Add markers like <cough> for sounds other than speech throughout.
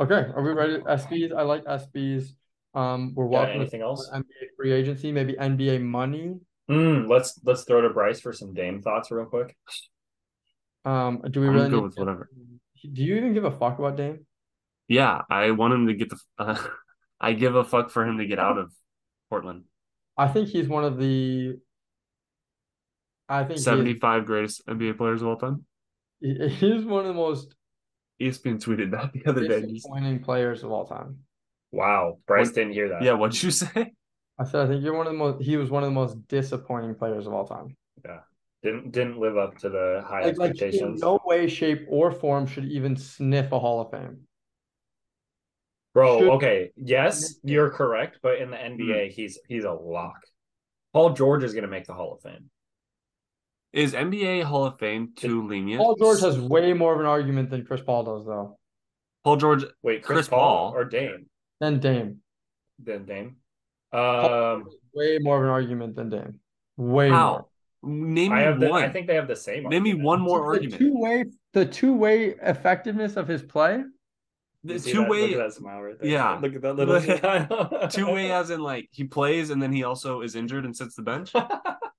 Okay, are we ready? SBs, I like SBs. Um, we're Yeah, welcome anything else? NBA free agency, maybe NBA money. Mm, let's let's throw to Bryce for some Dame thoughts real quick. Um, do we I'm really good with whatever. Do you even give a fuck about Dame? Yeah, I want him to get the. Uh, <laughs> I give a fuck for him to get out of Portland. I think he's one of the. I think he is- 75 greatest NBA players of all time. <laughs> he's one of the most ESPN tweeted that <laughs> the other day. He's- disappointing players of all time. Wow, Bryce What- didn't hear that. Yeah, what'd you say? I said I think you're one of the most. He was one of the most disappointing players of all time. Yeah, didn't didn't live up to the high Like, like in expectations. no way, shape, or form should even sniff a Hall of Fame. Bro, should- okay, yes, you're correct, but in the. NBA, hmm. he's he's a lock. Paul George is gonna make the Hall of Fame. Is NBA Hall of Fame too lenient? Paul George has way more of an argument than Chris Paul does, though. Paul George. Wait, Chris, Chris Paul, Paul? or Dame? Then Dame. Then Dame. Um, way more of an argument than Dame. Way How? Name I me have the, one. I think they have the same. Name me one more more. The argument. two way, the two way effectiveness of his play. The two that? way, Look at that smile right there. Yeah. Look at that little <laughs> two way, as in like he plays and then he also is injured and sits the bench. <laughs>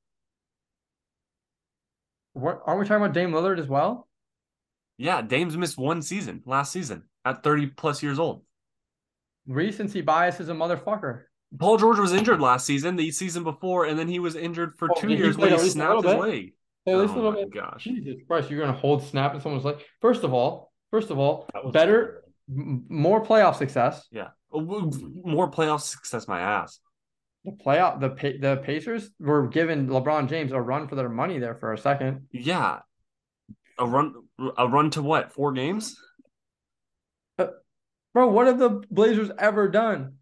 What aren't we talking about Dame Lillard as well? Yeah, Dame's missed one season last season at 30 plus years old. Recency bias is a motherfucker. Paul George was injured last season, the season before, and then he was injured for Oh, two years when he a snapped his leg. Hey, at least a oh little my bit. gosh. Jesus Christ, you're gonna hold snap in someone's leg. First of all, first of all, better, m- more playoff success. Yeah. More playoff success, my ass. The playoff, the the Pacers were giving LeBron James a run for their money there for a second. Yeah. A run a run to what? Four games? Uh, bro, what have the Blazers ever done?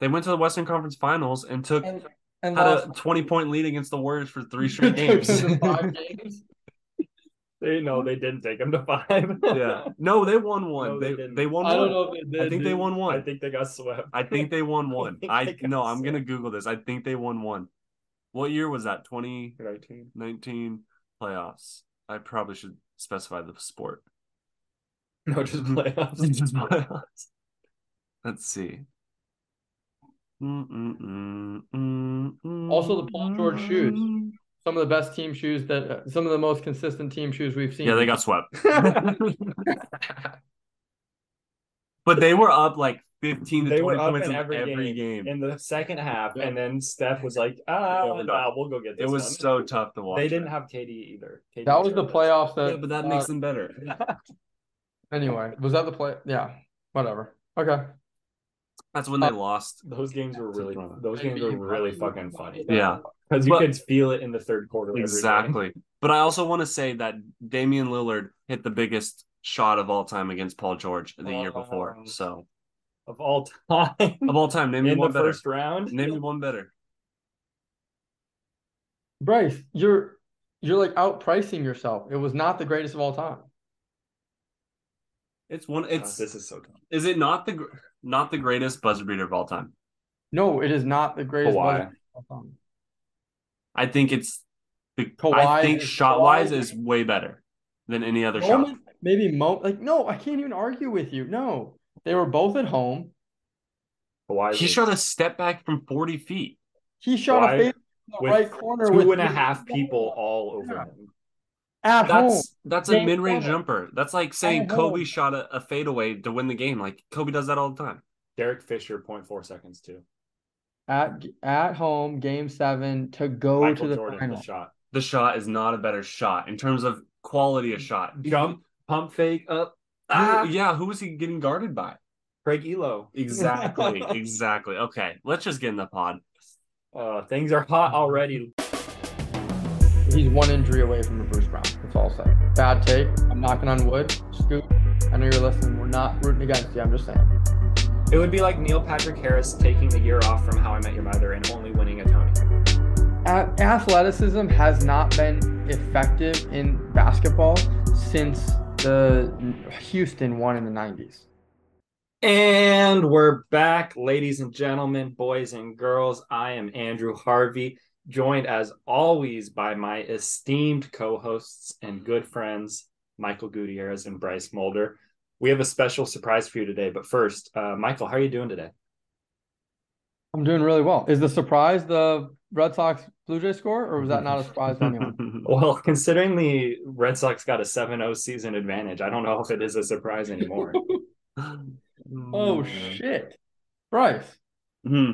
They went to the Western Conference Finals and took And, and had lost a 20 point lead against the Warriors for three <laughs> straight games. <laughs> Games. They no, they didn't take him to five. yeah. No, they won <laughs> one. No, they they didn't. they won I one. don't know if they did. I think they won one. I think they got swept. I think they won <laughs> one. think I they got no, I'm gonna swept. Google this. I think they won one. What year was that? 2019 Nineteen. playoffs. I probably should specify the sport. <laughs> No, just playoffs. Just playoffs. Let's see. Mm-mm-mm-mm-mm. Also the Paul George shoes. Mm. Some of the best team shoes that, uh, some of the most consistent team shoes we've seen. Yeah, they got swept. <laughs> <laughs> but they were up like 15 to They 20 points in in every every, game. game. in the second half, Yeah. and then Steph was like, "Ah, Yeah, we're done. nah, we'll go get this." It was one." so tough to watch. They didn't have KD either. KD That was the terrible. playoffs that. Yeah, but that uh, makes them better. <laughs> Anyway, was that the play? Yeah, whatever. Okay. That's when they uh, lost. Those games were really. Toronto. Those games were really fucking funny. Yeah. because you could feel it in the third quarter. Exactly. But I also want to say that Damian Lillard hit the biggest shot of all time against Paul George the year before. So of all time of all time, name me in the one better. first round. Name me one better. Bryce, you're you're like outpricing yourself. It was not the greatest of all time. It's one. Oh, It's this is so tough. is it not the gr- not the greatest buzzer beater of all time? No, it is not the greatest. Kawhi. buzzer of all time. I think it's. The, Kawhi I think is- shot wise is way better than any other shot. Maybe mo like no, I can't even argue with you. No, they were both at home. Kawhi He shot a step back from forty feet. He shot Kawhi a fade in the right corner two with and a half people all over Yeah. him. At home. That's that's a mid range seven. jumper. That's like saying Kobe shot a, a fadeaway to win the game. Like Kobe does that all the time. Derek Fisher, 0.4 seconds too. At at home, game seven to go Michael to the Jordan, final. the shot. The shot is not a better shot in terms of quality of shot. Jump, pump fake up. Ah, yeah, who was he getting guarded by? Craig Ehlo. Exactly, <laughs> exactly. Okay, let's just get in the pod. Uh, things are hot already. He's one injury away from a Bruce Brown. That's all I'll say. Bad take. I'm knocking on wood. Scoot. I know you're listening. We're not rooting against you. I'm just saying. It would be like Neil Patrick Harris taking the year off from How I Met Your Mother and only winning a Tony. A- athleticism has not been effective in basketball since the Houston won in the 90s. And we're back, ladies and gentlemen, boys and girls. I am Andrew Harvey, joined as always by my esteemed co hosts and good friends, Michael Gutierrez and Bryce Mulder. we have a special surprise for you today. But first, uh, Michael, how are you doing today? I'm doing really well. Is the surprise the Red Sox Blue Jay score, or was that not a <laughs> surprise for anyone? Well, considering the Red Sox got a 7-0 season advantage, I don't know if it is a surprise anymore. <laughs> oh shit, Bryce, Hmm.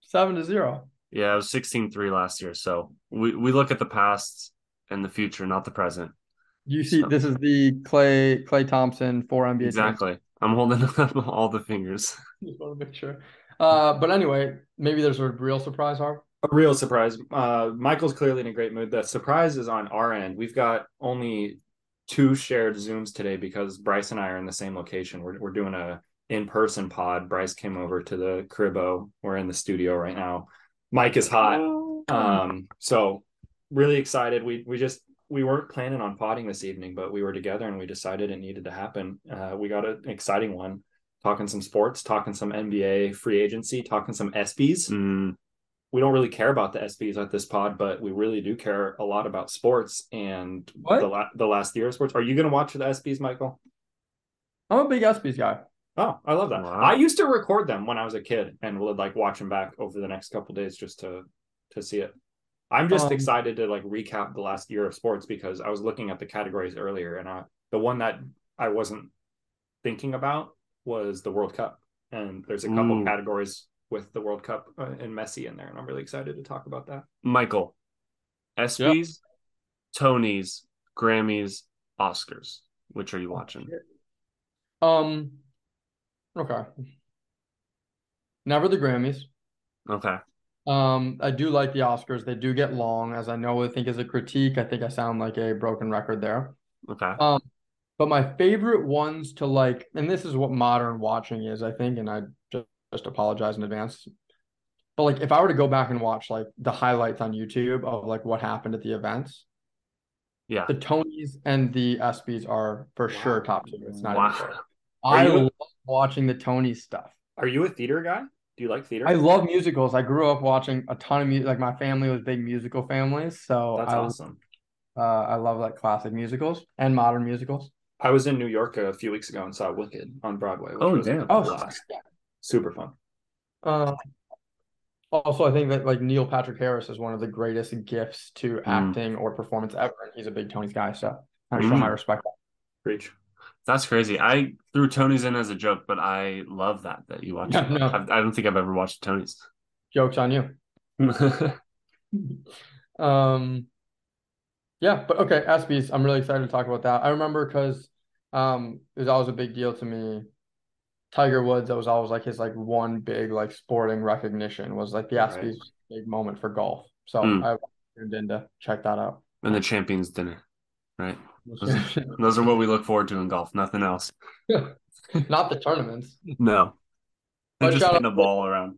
seven to zero. Yeah, it was 16-3 last year. So we, we look at the past and the future, not the present. You see, So- this is the Klay Klay Thompson for NBA. teams. Exactly. I'm holding <laughs> up all the fingers. <laughs> Just want to make sure. Uh, but anyway, maybe there's a real surprise, Harv. a real surprise. Uh, Michael's clearly in a great mood. The surprise is on our end. We've got only two shared Zooms today because Bryce and I are in the same location. We're, we're doing a in-person pod. Bryce came over to the cribbo. We're in the studio right now. Mike is hot. Um, so really excited. We we just we weren't planning on potting this evening, but we were together and we decided it needed to happen. Uh, we got an exciting one, talking some sports, talking some NBA free agency, talking some ESPYS. Mm, We don't really care about the ESPYS at this pod, but we really do care a lot about sports and What? the la- the last year of sports. Are you going to watch the ESPYS, Michael? I'm a big ESPYS guy. Oh, I love that. Wow. I used to record them when I was a kid and would like watch them back over the next couple days just to to see it. I'm just Um, excited to like recap the last year of sports because I was looking at the categories earlier and I, the one that I wasn't thinking about was the World Cup. And there's a couple Ooh. categories with the World Cup uh, and Messi in there and I'm really excited to talk about that. Michael, ESPYs, Tonys, Grammys, Oscars. Which are you watching? Um, okay. Never the Grammys. Okay. Um, I do like the Oscars. They do get long, as I know. I think as a critique, I think I sound like a broken record there. Okay. Um, but my favorite ones to like, and this is what modern watching is, I think, and I just, just apologize in advance. But like, if I were to go back and watch like the highlights on YouTube of like what happened at the events, Yeah. the Tonys and the ESPYS are for sure top two. It's not even Wow. I love watching the Tony stuff. Are you a theater guy? Do you like theater? I love musicals. I grew up watching a ton of music. Like my family was big musical families, so That's I awesome. uh, I love like classic musicals and modern musicals. I was in New York a few weeks ago and saw Wicked on Broadway. Which Oh, was damn. Oh, blast. super fun. Uh, also, I think that like Neil Patrick Harris is one of the greatest gifts to acting or performance ever, and he's a big Tony's guy. So I show Mm. my respect. Preach. That's crazy. I threw Tony's in as a joke, but I love that that you watched. Yeah, it. no. I've- I don't think I've ever watched Tony's. Jokes on you. <laughs> Um, yeah, but okay, ESPYs. I'm really excited to talk about that. I remember because um, it was always a big deal to me. Tiger Woods, that was always like his like one big like sporting recognition was like the Right. Big moment for golf. So Hmm. I tuned in to check that out. and the champions dinner, right? <laughs> Those, those are what we look forward to in golf. Nothing else. <laughs> Not the tournaments. No. But just hitting a ball around.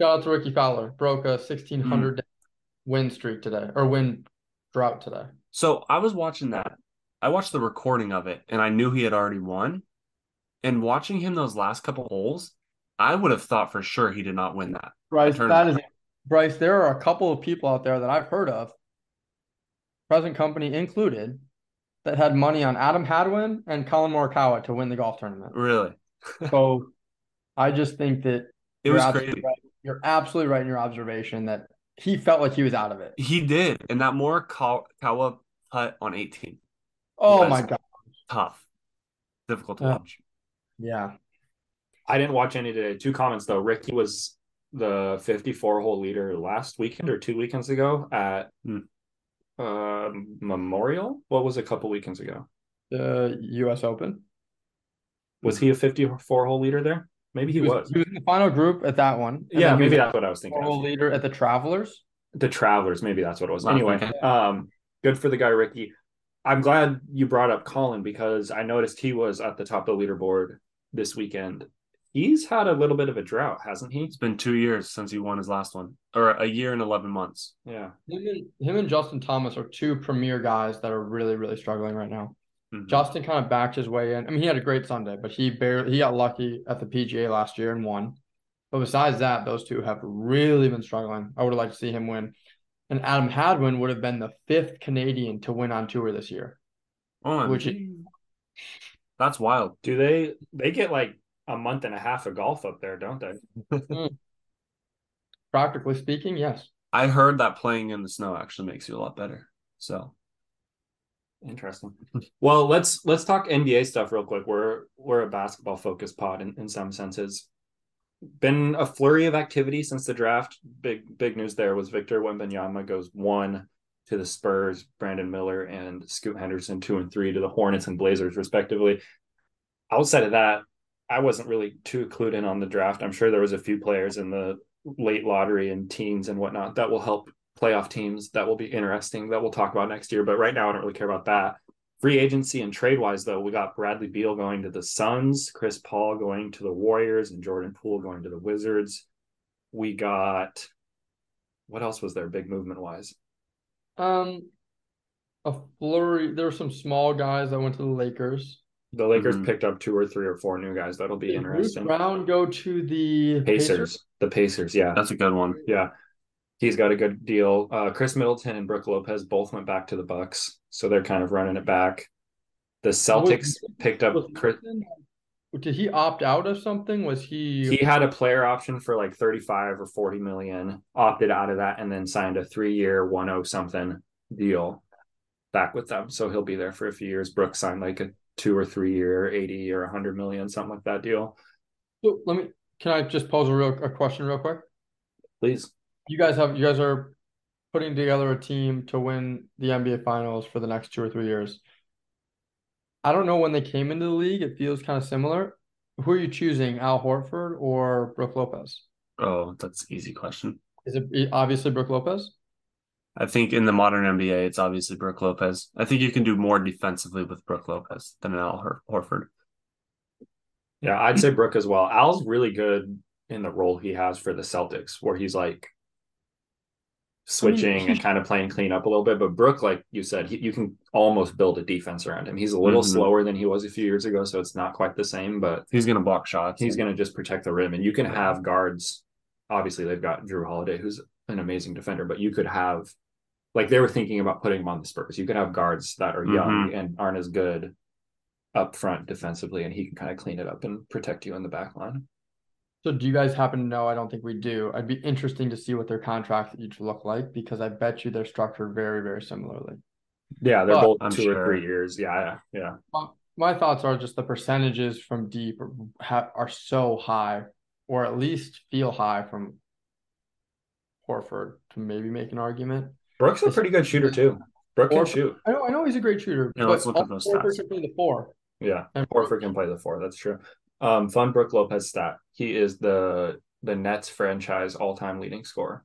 Shout out to Rickie Fowler. Broke a Hmm. 1600 win streak today or win drought today. So I was watching that. I watched the recording of it, and I knew he had already won. And watching him those last couple holes, I would have thought for sure he did not win that. Bryce, that is Bryce. There are a couple of people out there that I've heard of, present company included, that had money on Adam Hadwin and Collin Morikawa to win the golf tournament. Really, <laughs> So I just think that it you're was absolutely crazy. right. You're absolutely right in your observation that he felt like he was out of it. He did, and that Morikawa putt on 18, Oh my god. tough, difficult to Yeah. watch. Yeah. I didn't watch any today. Two comments though. Ricky was the 54 hole leader last weekend or two weekends ago at Hmm. Uh, Memorial. What was a couple weekends ago? The US Open. Was he a 54 hole leader there? Maybe he, was. He was in the final group at that one. Yeah, maybe that's what I was a thinking. total leader at the Travelers. the Travelers, maybe that's what it was. Anyway, um, good for the guy, Ricky. I'm glad you brought up Collin because I noticed he was at the top of the leaderboard this weekend. He's had a little bit of a drought, hasn't he? It's been two years since he won his last one, or a year and 11 months. Yeah. Him and, him and Justin Thomas are two premier guys that are really, really struggling right now. Mhm. Justin kind of backed his way in. I mean, he had a great Sunday, but he barely he got lucky at the PGA last year and won. But besides that, those two have really been struggling. I would have liked to see him win. And Adam Hadwin would have been the fifth Canadian to win on tour this year. Oh, Which- That's wild. Do they they get like a month and a half of golf up there, don't they? Hmm. Practically speaking, yes. I heard that playing in the snow actually makes you a lot better. So Interesting. <laughs> Well, let's let's talk NBA stuff real quick. We're we're a basketball focused pod in, in some senses. Been a flurry of activity since the draft. Big big news there was Victor Wembanyama goes one to the Spurs, Brandon Miller and Scoot Henderson two and three to the Hornets and Blazers respectively. Outside of that, I wasn't really too clued in on the draft. I'm sure there was a few players in the late lottery and teens and whatnot that will help playoff teams that will be interesting that we'll talk about next year. But right now, I don't really care about that. Free agency and trade wise, though, we got Bradley Beal going to the Suns, Chris Paul going to the Warriors, and Jordan Poole going to the Wizards. We got what else was there big movement wise? Um, a flurry. There were some small guys that went to the Lakers. The Lakers Mhm. picked up two or three or four new guys. That'll be Did Bruce interesting. Brown go to the Pacers. The Pacers, yeah. that's a good one. Yeah. He's got a good deal. Uh, Khris Middleton and Brook Lopez both went back to the Bucks, so they're kind of running it back. The Celtics picked up Chris. Did he opt out of something? Was he? He had a player option for like 35 or 40 million, opted out of that, and then signed a three year, 10 something deal back with them. So he'll be there for a few years. Brooks signed like a two or three year, 80 or 100 million, something like that deal. So let me. Can I just pose a real a question real quick? Please. You guys have you guys are putting together a team to win the NBA Finals for the next two or three years. I don't know when they came into the league. It feels kind of similar. Who are you choosing, Al Horford or Brook Lopez? Oh, that's an easy question. Is it obviously Brook Lopez? I think in the modern NBA, it's obviously Brook Lopez. I think you can do more defensively with Brook Lopez than Al Hor- Horford. Yeah, I'd say Brook as well. Al's really good in the role he has for the Celtics, where he's like switching and kind of playing clean up a little bit. But Brook, like you said, he, you can almost build a defense around him. He's a little Mhm. slower than he was a few years ago, so it's not quite the same, but He's going to block shots. he's going to just protect the rim. And you can have guards. Obviously, they've got Jrue Holiday, who's an amazing defender, but you could have, like, they were thinking about putting him on the Spurs. You could have guards that are young mm-hmm. and aren't as good up front defensively, and he can kind of clean it up and protect you in the back line. So do you guys happen to know? I don't think we do. I'd be interesting to see what their contracts each look like because I bet you they're structured very, very similarly. Yeah, they're But- both I'm two sure. or three years. Yeah, yeah, yeah. My thoughts are just the percentages from deep are, ha- are so high, or at least feel high from Horford to maybe make an argument. Brooks a pretty good shooter too. Brook can shoot. I know, I know he's a great shooter. Yeah, let's look at those Horford stats. can play the four. Yeah, And Horford can play the four. That's true. Um, fun Brook Lopez stat. He is the the Nets franchise all time leading scorer.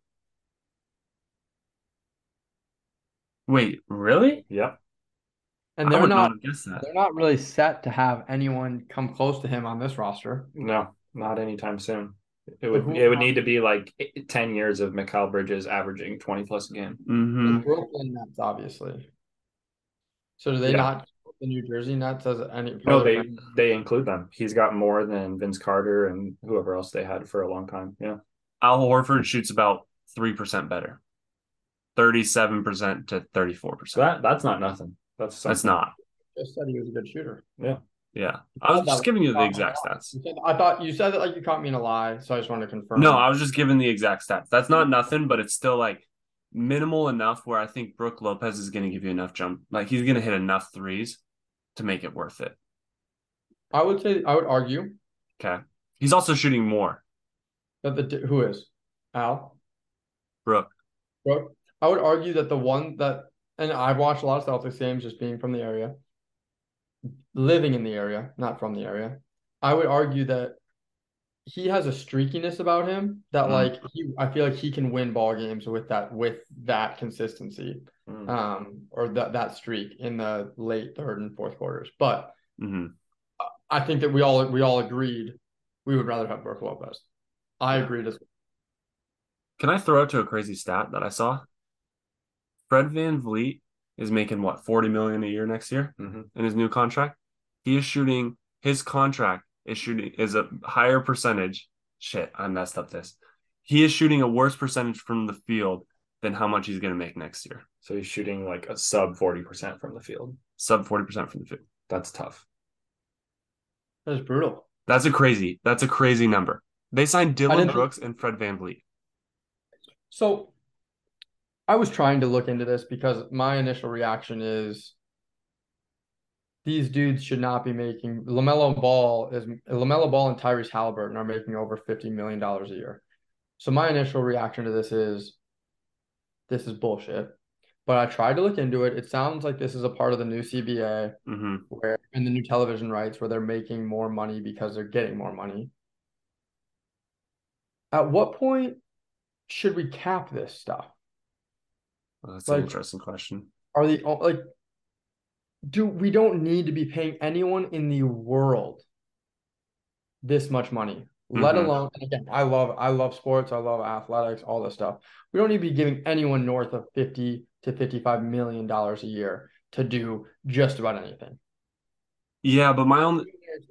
Wait, really? Yep. and they're would not not have guessed that. they're not really set to have anyone come close to him on this roster. No, not anytime soon. It would it would need to be like ten years of Mikal Bridges averaging twenty plus a game. hmm The Brooklyn Nets, obviously. So do they Yeah. not the New Jersey Nets as any? No, they of it? they include them. He's got more than Vince Carter and whoever else they had for a long time. Yeah. Al Horford shoots about 3% better. 37% to 34%. That that's not nothing. That's That's something. not. just said he was a good shooter. Yeah. I was just giving you the exact stats. Said, I thought you said it like you caught me in a lie, so I just wanted to confirm. No, I was just giving the exact stats. That's not mm-hmm. nothing, but it's still like minimal enough where I think Brook Lopez is going to give you enough jump. Like he's going to hit enough threes to make it worth it. I would say I would argue Okay. He's also shooting more. that the who is Al Brook. Brook. I would argue that the one that and I've watched a lot of Celtics games just being from the area, living in the area, not from the area. I would argue that he has a streakiness about him that Mm. like he I feel like he can win ball games with that with that consistency Mm. um or that that streak in the late third and fourth quarters. But hmm I think that we all we all agreed we would rather have Brook Lopez. I agreed as well Can I throw out to a crazy stat that I saw? Fred VanVleet is making what, 40 million a year next year Mhm. in his new contract? He is shooting his contract is shooting is a higher percentage. Shit, I messed up this. He is shooting a worse percentage from the field than how much he's going to make next year. So he's shooting like a sub forty percent from the field. Sub 40% from the field. That's tough. That is brutal. That's a crazy. That's a crazy number. They signed Dillon Brooks and Fred VanVleet. So I was trying to look into this because my initial reaction is these dudes should not be making LaMelo Ball is LaMelo Ball and Tyrese Halliburton are making over $50 million a year. So my initial reaction to this is this is bullshit. But I tried to look into it. It sounds like this is a part of the new CBA hmm where in the new television rights where they're making more money because they're getting more money. At what point should we cap this stuff? Well, that's Like- an interesting question. Are the like do we don't need to be paying anyone in the world this much money, let Mhm. alone and again, I love I love sports, I love athletics, all this stuff. We don't need to be giving anyone north of 50 to 55 million dollars a year to do just about anything. Yeah, but my own,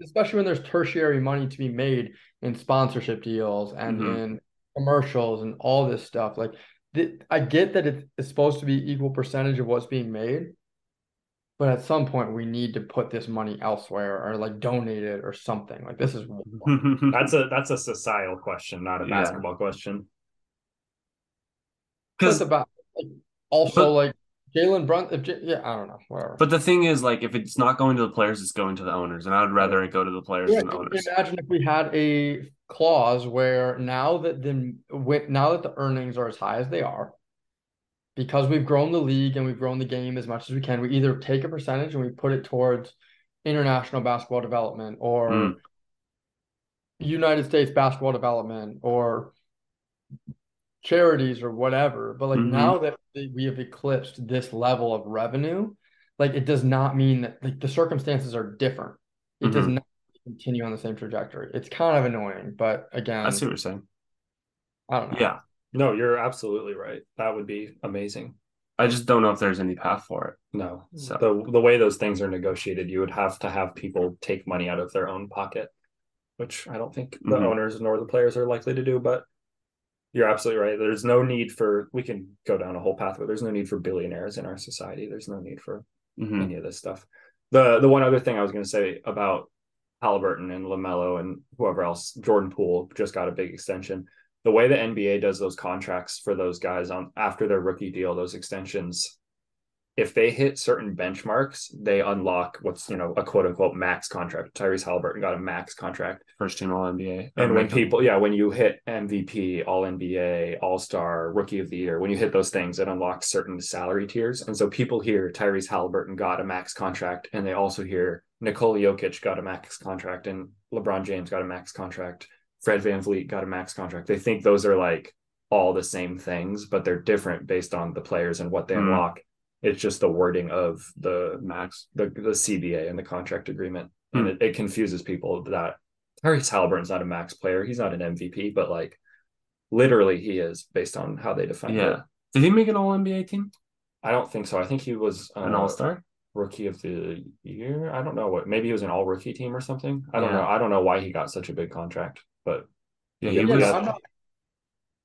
especially when there's tertiary money to be made in sponsorship deals and Mhm. in commercials and all this stuff. Like, th- I get that it's, it's supposed to be equal percentage of what's being made, but at some point we need to put this money elsewhere or like donate it or something. Like, this is <laughs> <laughs> That's a that's a societal question, not a Yeah. basketball question. because because about like, also But- like Jalen Brunson. If J- yeah, I don't know, whatever. but the thing is like if it's not going to the players, it's going to the owners, and I would rather it go to the players Yeah, than the can you owners. imagine if we had a clause where now that the now that the earnings are as high as they are, because we've grown the league and we've grown the game as much as we can, we either take a percentage and we put it towards international basketball development or Mm. United States basketball development or charities or whatever. But like Mhm. now that we have eclipsed this level of revenue, like it does not mean that like the circumstances are different. It does Mhm. not continue on the same trajectory. It's kind of annoying, but again, I see what you're saying. I don't know. Yeah, No, you're absolutely right. That would be amazing. I just don't know if there's any path for it. No, So- the the way those things are negotiated, you would have to have people take money out of their own pocket, which I don't think the Mhm. owners nor the players are likely to do. But you're absolutely right. There's no need for we can go down a whole pathway. There's no need for billionaires in our society. There's no need for Mhm. any of this stuff. The the one other thing I was going to say about Halliburton and Lamelo and whoever else, Jordan Poole just got a big extension. The way the NBA does those contracts for those guys on after their rookie deal, those extensions, if they hit certain benchmarks, they unlock what's you know a quote unquote max contract. Tyrese Halliburton got a max contract. First team All NBA. And when people, yeah, when you hit MVP, All NBA, All Star, Rookie of the Year, when you hit those things, it unlocks certain salary tiers. And so people hear Tyrese Halliburton got a max contract, and they also hear Nikola Jokic got a max contract, and LeBron James got a max contract. Fred VanVleet got a max contract. They think those are like all the same things, but they're different based on the players and what they Mm. unlock. It's just the wording of the max. the the CBA and the contract agreement, and Hmm. it, it confuses people that Tyrese Halliburton's not a max player. He's not an MVP, but like literally he is based on how they define it. Yeah. Did he make an All NBA team? I don't think so. I think he was uh, An All Star? rookie of the year. I don't know what. Maybe he was an all rookie team or something. I don't Yeah. know. I don't know why he got such a big contract, but Yeah, Yeah, he Yeah, was. no, I'm not,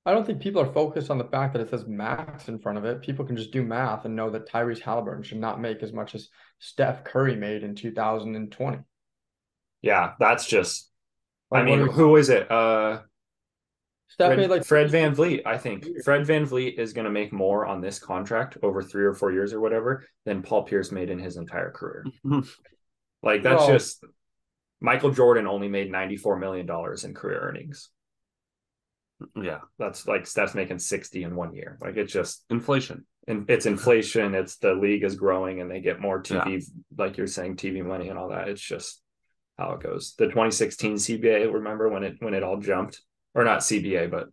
I don't think people are focused on the fact that it says max in front of it. People can just do math and know that Tyrese Halliburton should not make as much as Steph Curry made in 2020. yeah, that's just. I Like, what mean, are who is it? Uh, Steph Fred, made like Fred VanVleet, I think. Fred VanVleet is going to make more on this contract over three or four years or whatever than Paul Pierce made in his entire career. <laughs> Like that's Well- just Michael Jordan only made $94 million in career earnings. Yeah. That's like Steph's making 60 in one year. Like it's just Inflation. and it's inflation, it's the league is growing and they get more TV, like you're saying, TV money and all that. It's just how it goes. The 2016 CBA, remember when it when it all jumped? Or not CBA, but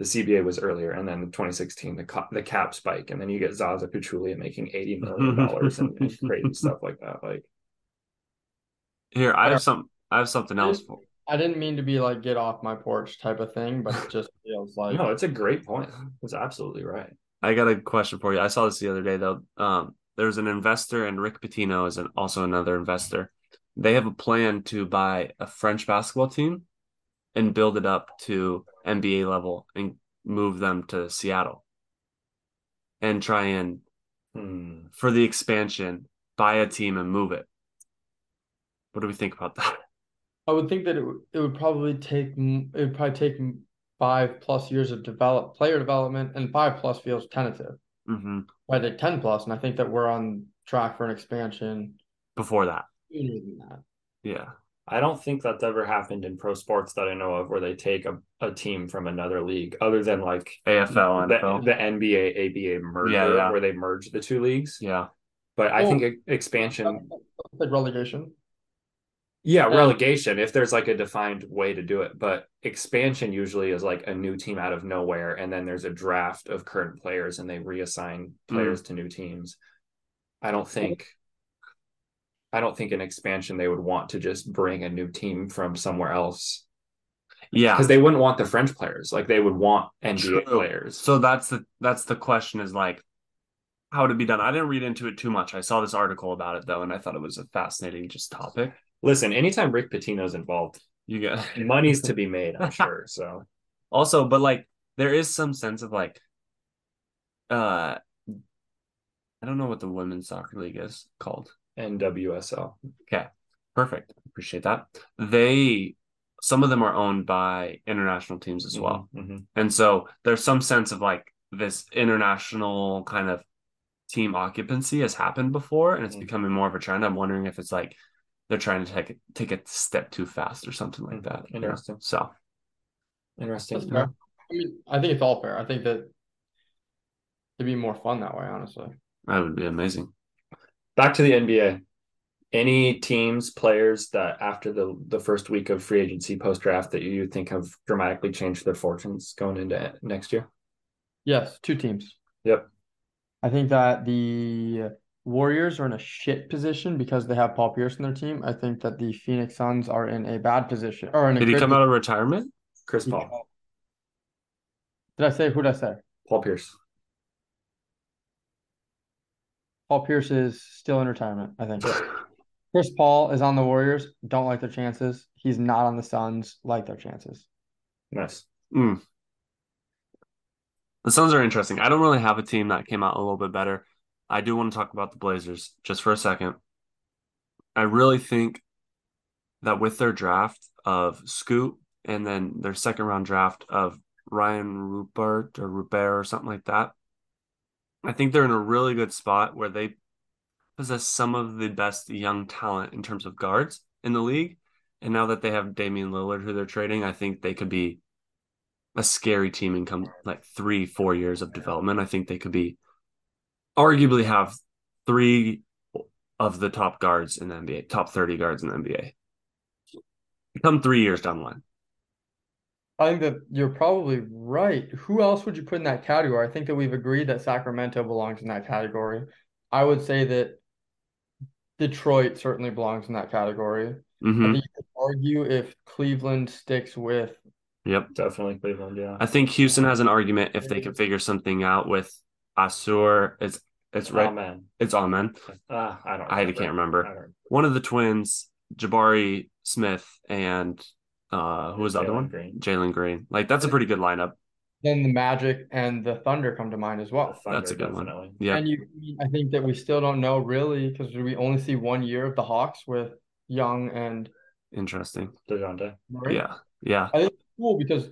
the CBA was earlier, and then the 2016 the ca- the cap spike, and then you get Zaza Pachulia making 80 million dollars and, and <laughs> crazy stuff like that. Like Here, I have some I have something else <laughs> for I didn't mean to be like get off my porch type of thing, but it just <laughs> feels like no, it's a great point. It's absolutely right. I got a question for you. I saw this the other day though. Um, there's an investor and Rick Pitino is an, also another investor. They have a plan to buy a French basketball team and build it up to NBA level and move them to Seattle and try and Hmm. for the expansion buy a team and move it. What do we think about that? I would think that it would, it would probably take it would probably take five plus years of develop player development, and five plus feels tentative. hmm I think ten plus, and I think that we're on track for an expansion Before that, than that. yeah. I don't think that's ever happened in pro sports that I know of where they take a, a team from another league other than like AFL, the, the NBA ABA merger Yeah, yeah. where they merge the two leagues. yeah. But I Oh. think expansion, Like relegation. Yeah, Yeah. relegation if there's like a defined way to do it. But expansion usually is like a new team out of nowhere, and then there's a draft of current players, and they reassign hmm. players to new teams. I don't think. I don't think in expansion they would want to just bring a new team from somewhere else Yeah. because they wouldn't want the French players. Like they would want NBA True. players. So that's the that's the question is like how to be done. I didn't read into it too much. I saw this article about it though, and I thought it was a fascinating just topic. Listen, anytime Rick Pitino's involved, You get money's to be <laughs> made. I'm sure. So also, but like there is some sense of like uh I don't know what the women's soccer league is called. NWSL. Okay. Perfect. Appreciate that. They some of them are owned by international teams as well. Mhm. And so there's some sense of like this international kind of team occupancy has happened before and it's Mhm. becoming more of a trend. I'm wondering if it's like they're trying to take it take a step too fast or something like Mhm. that. you know? Interesting. So Interesting. That's fair. I mean, I think it's all fair. I think that it'd be more fun that way, honestly. that would be amazing. Back to the NBA. Any teams, players that after the the first week of free agency post draft that you think have dramatically changed their fortunes going into next year? Yes, two teams. Yep. I think that the Warriors are in a shit position because they have Paul Pierce in their team. I think that the Phoenix Suns are in a bad position. Or in a Did he come out of retirement? Chris. Paul, Did I say who did I say? Paul Pierce. Paul Pierce is still in retirement, I think. <sighs> Chris Paul is on the Warriors. Don't like their chances. He's not on the Suns. Like their chances. Nice. Mm. The Suns are interesting. I don't really have a team that came out a little bit better. I do want to talk about the Blazers just for a second. I really think that with their draft of Scoot and then their second round draft of Ryan Rupert or Rupert or something like that, I think they're in a really good spot where they possess some of the best young talent in terms of guards in the league. And now that they have Damian Lillard who they're trading, I think they could be a scary team in come like three, four years of development. I think they could be arguably have three of the top guards in the NBA, top 30 guards in the NBA. Come three years down the line. I think that you're probably right. Who else would you put in that category? I think that we've agreed that Sacramento belongs in that category. I would say that Detroit certainly belongs in that category. I hmm think you could argue if Cleveland sticks with Yep. Definitely Cleveland. Yeah. I think Houston has an argument if they can figure something out with Asur. It's it's right. Man. It's Amen. Uh, I don't. I can't remember. I don't. One of the twins, Jabari Smith, and uh, who was the other one? Jalen Green. Like that's a pretty good lineup. then the Magic and the Thunder come to mind as well. Thunder, That's a good one. definitely. Yeah. And you, I think that we still don't know really because we only see one year of the Hawks with Young and Interesting. DeJounte. Murray. Yeah. Yeah. I think it's cool because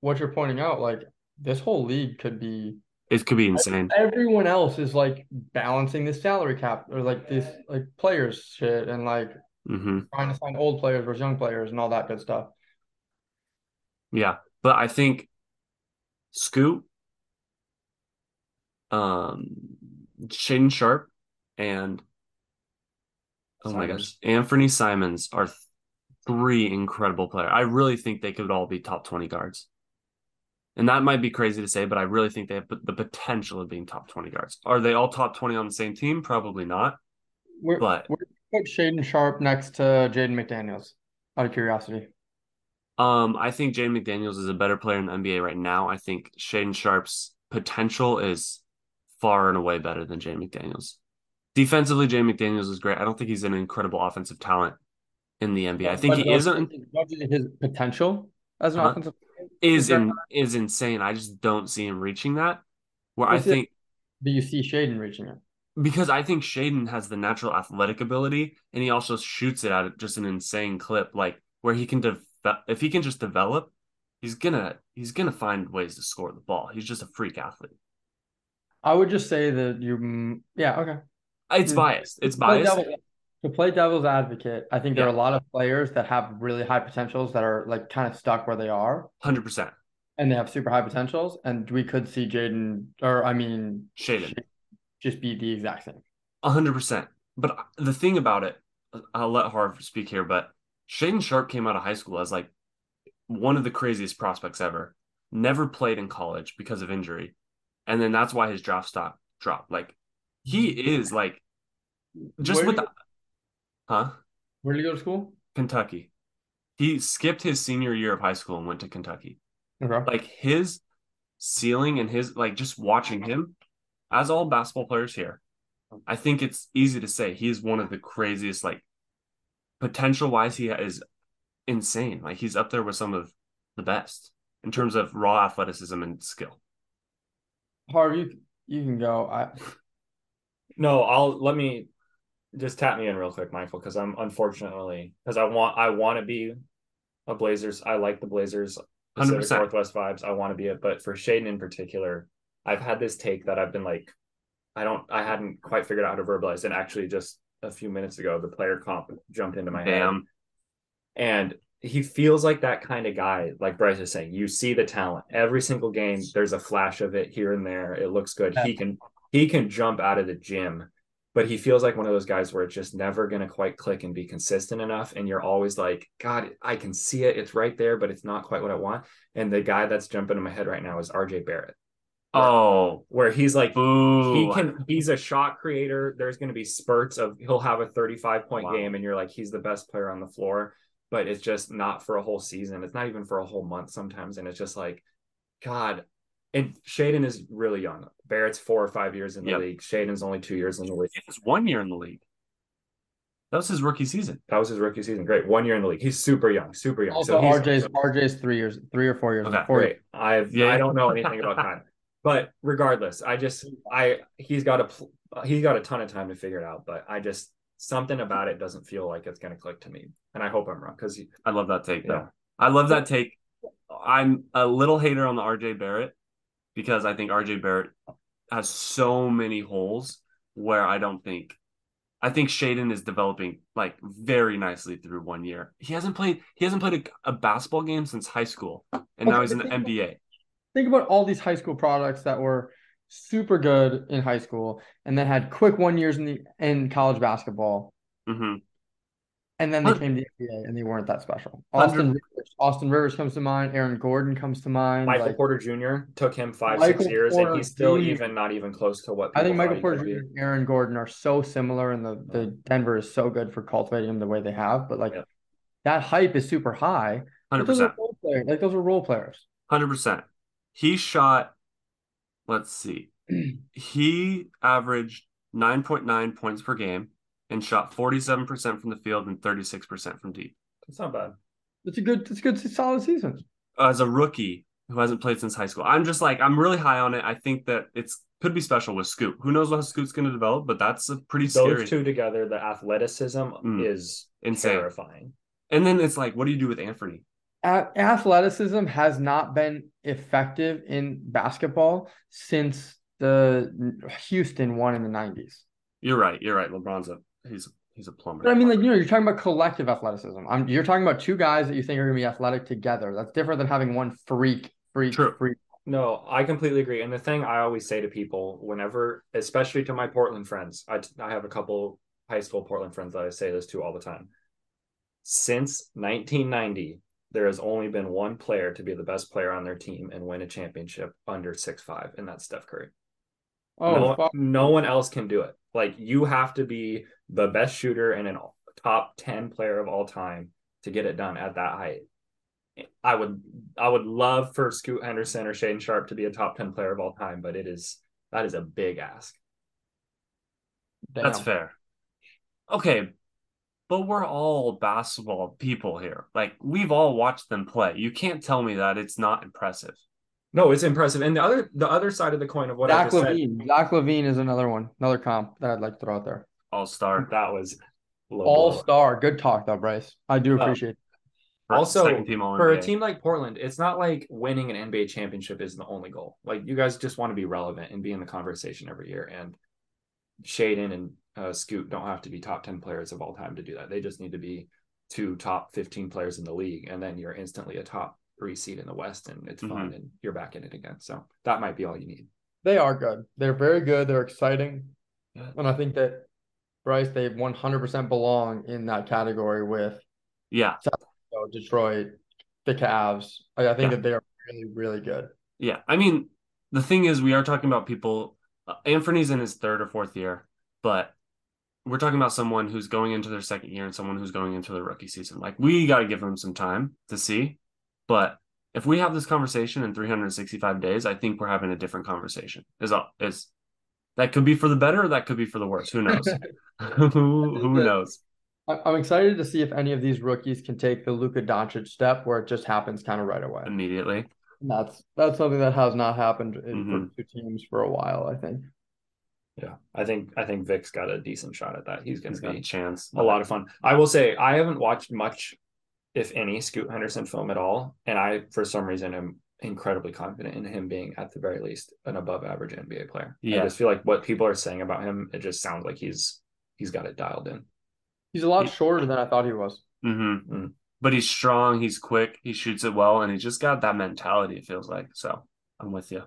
what you're pointing out, like this whole league could be It could be insane. everyone else is like balancing the salary cap or like this like players shit and like hmm trying to sign old players versus young players and all that good stuff. Yeah. But I think Scoot, um, Shaedon Sharpe, and oh my gosh, Anthony Simons are three incredible players. I really think they could all be top 20 guards. And that might be crazy to say, but I really think they have the potential of being top 20 guards. Are they all top 20 on the same team? Probably not. Where, But where do you put Shaedon Sharpe next to Jaden McDaniels? Out of curiosity. Um, I think Jaden McDaniels is a better player in the NBA right now. I think Shaedon Sharpe's potential is far and away better than Jaden McDaniels. Defensively, Jaden McDaniels is great. I don't think he's an incredible offensive talent in the NBA. I think But he isn't his potential as an Huh? offensive player, is in is insane. I just don't see him reaching that. Where I think do you see Shaedon reaching it? because I think Shaedon has the natural athletic ability and he also shoots it at just an insane clip, like where he can de- if he can just develop, he's gonna he's gonna find ways to score the ball. He's just a freak athlete. I would just say that you, mm, yeah, okay. It's Mm. biased. It's biased. To play devil's advocate, I think there are a lot of players that have really high potentials that are like kind of stuck where they are, Hundred percent. and they have super high potentials, and we could see Jaden, or I mean, Shaedon. just be the exact same. Hundred percent. But uh, the thing about it, uh, I'll let Harv speak here, but Shaedon Sharpe came out of high school as like one of the craziest prospects ever. Never played in college because of injury. And then that's why his draft stock dropped. Like he mm-hmm. is like just Where with the huh? Where did you go to school? Kentucky. He skipped his senior year of high school and went to Kentucky. Okay. Like his ceiling and his like just watching him, as all basketball players here, I think it's easy to say he is one of the craziest, like potential wise, he is insane. Like he's up there with some of the best in terms of raw athleticism and skill. Harv, you you can go. I No, I'll let me just tap me in real quick, Michael, because I'm unfortunately because I want I want to be a Blazers. I like the Blazers, Pacific 100%. Northwest vibes. I want to be it, but for Shaedon in particular, I've had this take that I've been like, I don't, I hadn't quite figured out how to verbalize, and actually just a few minutes ago, the player comp jumped into my head, and he feels like that kind of guy, like Bryce is saying. You see the talent every single game. There's a flash of it here and there. It looks good. He can he can jump out of the gym, but he feels like one of those guys where it's just never gonna quite click and be consistent enough. And you're always like, God, I can see it. It's right there, but it's not quite what I want. And the guy that's jumping in my head right now is RJ Barrett, Oh, where he's like boo. he can he's a shot creator there's going to be spurts of he'll have a 35 point Wow. game and you're like he's the best player on the floor but it's just not for a whole season it's not even for a whole month sometimes and it's just like god and Shaedon is really young Barrett's four or five years in the Yep. league Shaedon's only two years in the league He was one year in the league. That was his rookie season. that was his rookie season great one year in the league he's super young super young also he's- RJ's RJ's three years, three or four years. Okay, four Great. I've Yeah. I don't know anything about time, <laughs> but regardless, I just I he's got a he's got a ton of time to figure it out. But I just something about it doesn't feel like it's gonna click to me, and I hope I'm wrong because I love that take though. Yeah. I love that take. I'm a little hater on the RJ Barrett because I think RJ Barrett has so many holes where I don't think I think Shaedon is developing like very nicely through one year. He hasn't played he hasn't played a, a basketball game since high school and now he's in the think NBA. think about all these high school products that were super good in high school and then had quick one years in the in college basketball hmm and then they came to the NBA and they weren't that special. Austin Rivers, Austin Rivers comes to mind. Aaron Gordon comes to mind. Michael like, Porter Jr. took him five Michael six years, Porter and he's still Jr. even not even close to what I think Michael Porter Jr. and Aaron Gordon are so similar, and the the Denver is so good for cultivating them the way they have. But like Yep. that hype is super high. Hundred percent. Like those are role players. Hundred percent. He shot. Let's see. <clears throat> he averaged nine point nine points per game and shot forty seven percent from the field and thirty six percent from deep. It's not bad. It's a good. It's a good solid season. As a rookie who hasn't played since high school, I'm just like I'm really high on it. I think that it's could be special with Scoot. Who knows what Scoot's going to develop, but that's a pretty Those scary, two together, the athleticism Mm. is insane. terrifying. And then it's like, what do you do with Anthony? A- athleticism has not been effective in basketball since the Houston won in the nineties. You're right. You're right. LeBron's a he's he's a plumber. But I mean, like you know, you're talking about collective athleticism. I'm you're talking about two guys that you think are going to be athletic together. That's different than having one freak, freak, True. freak. No, I completely agree. And the thing I always say to people, whenever, especially to my Portland friends, I, I have a couple high school Portland friends that I say this to all the time. Since 1990, there has only been one player to be the best player on their team and win a championship under six five, and that's Steph Curry. Oh, no, fuck. no one else can do it. Like you have to be the best shooter and an top 10 player of all time to get it done at that height. I would I would love for Scoot Henderson or Shane Sharp to be a top 10 player of all time, but it is that is a big ask. That's fair. Okay, but we're all basketball people here. Like we've all watched them play. You can't tell me that it's not impressive. No, it's impressive. And the other the other side of the coin of what I Zach just said, LaVine. Zach LaVine is another one, another comp that I'd like to throw out there. All star. <laughs> that was All star. Good talk though, Bryce. I do Uh, appreciate it. Also, team for a team like Portland, it's not like winning an NBA championship is the only goal. Like you guys just want to be relevant and be in the conversation every year. And Shaedon and uh, Scoot don't have to be top 10 players of all time to do that. They just need to be two top 15 players in the league. And then you're instantly a top three seed in the West and it's fun and you're back in it again. So that might be all you need. They are good. They're very good. They're exciting. Yeah. And I think that Bryce, they 100% belong in that category with Yeah. Detroit, the Cavs. Like, I think Yeah. that they are really, really good. Yeah. I mean, the thing is, we are talking about people. Uh, Anthony's in his third or fourth year, but we're talking about someone who's going into their second year and someone who's going into their rookie season. Like, we got to give them some time to see. But if we have this conversation in 365 days, I think we're having a different conversation. Is all is that could be for the better or that could be for the worse. Who knows? <laughs> <laughs> who who knows? I- I'm excited to see if any of these rookies can take the Luka Doncic step where it just happens kind of right away. Immediately. And that's that's something that has not happened in Mhm. for two teams for a while. I think. Yeah. I think I think Vic's got a decent shot at that. He's gonna He's got a chance. a lot of fun. I will say I haven't watched much, if any, Scoot Henderson film at all, and I for some reason am incredibly confident in him being at the very least an above average NBA player. Yeah. I just feel like what people are saying about him, it just sounds like he's he's got it dialed in. He's a lot shorter than I thought he was. Mm-hmm. Mm. But he's strong, he's quick, he shoots it well, and he's just got that mentality, it feels like. So I'm with you.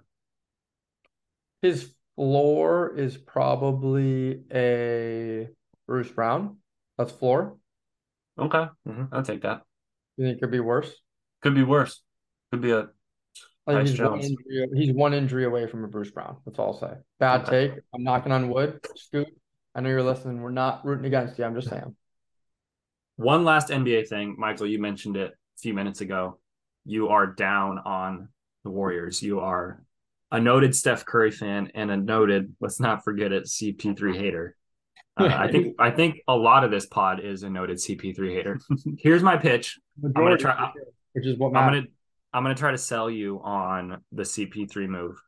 His floor is probably a Bruce Brown. That's floor. Okay. Mhm. I'll take that. You think it could be worse? Could be worse. Could be a He's one, injury, he's one injury away from a Bruce Brown. That's all I'll say. Bad take. I'm knocking on wood. Scoot. I know you're listening. We're not rooting against you. I'm just saying. <laughs> One last NBA thing, Michael, you mentioned it a few minutes ago. You are down on the Warriors. You are a noted Steph Curry fan and a noted, let's not forget it, CP3 hater. Uh, I think <laughs> I think a lot of this pod is a noted CP3 hater. <laughs> Here's my pitch. I'm gonna try- which is what I'm gonna I'm gonna try to sell you on the CP3 move.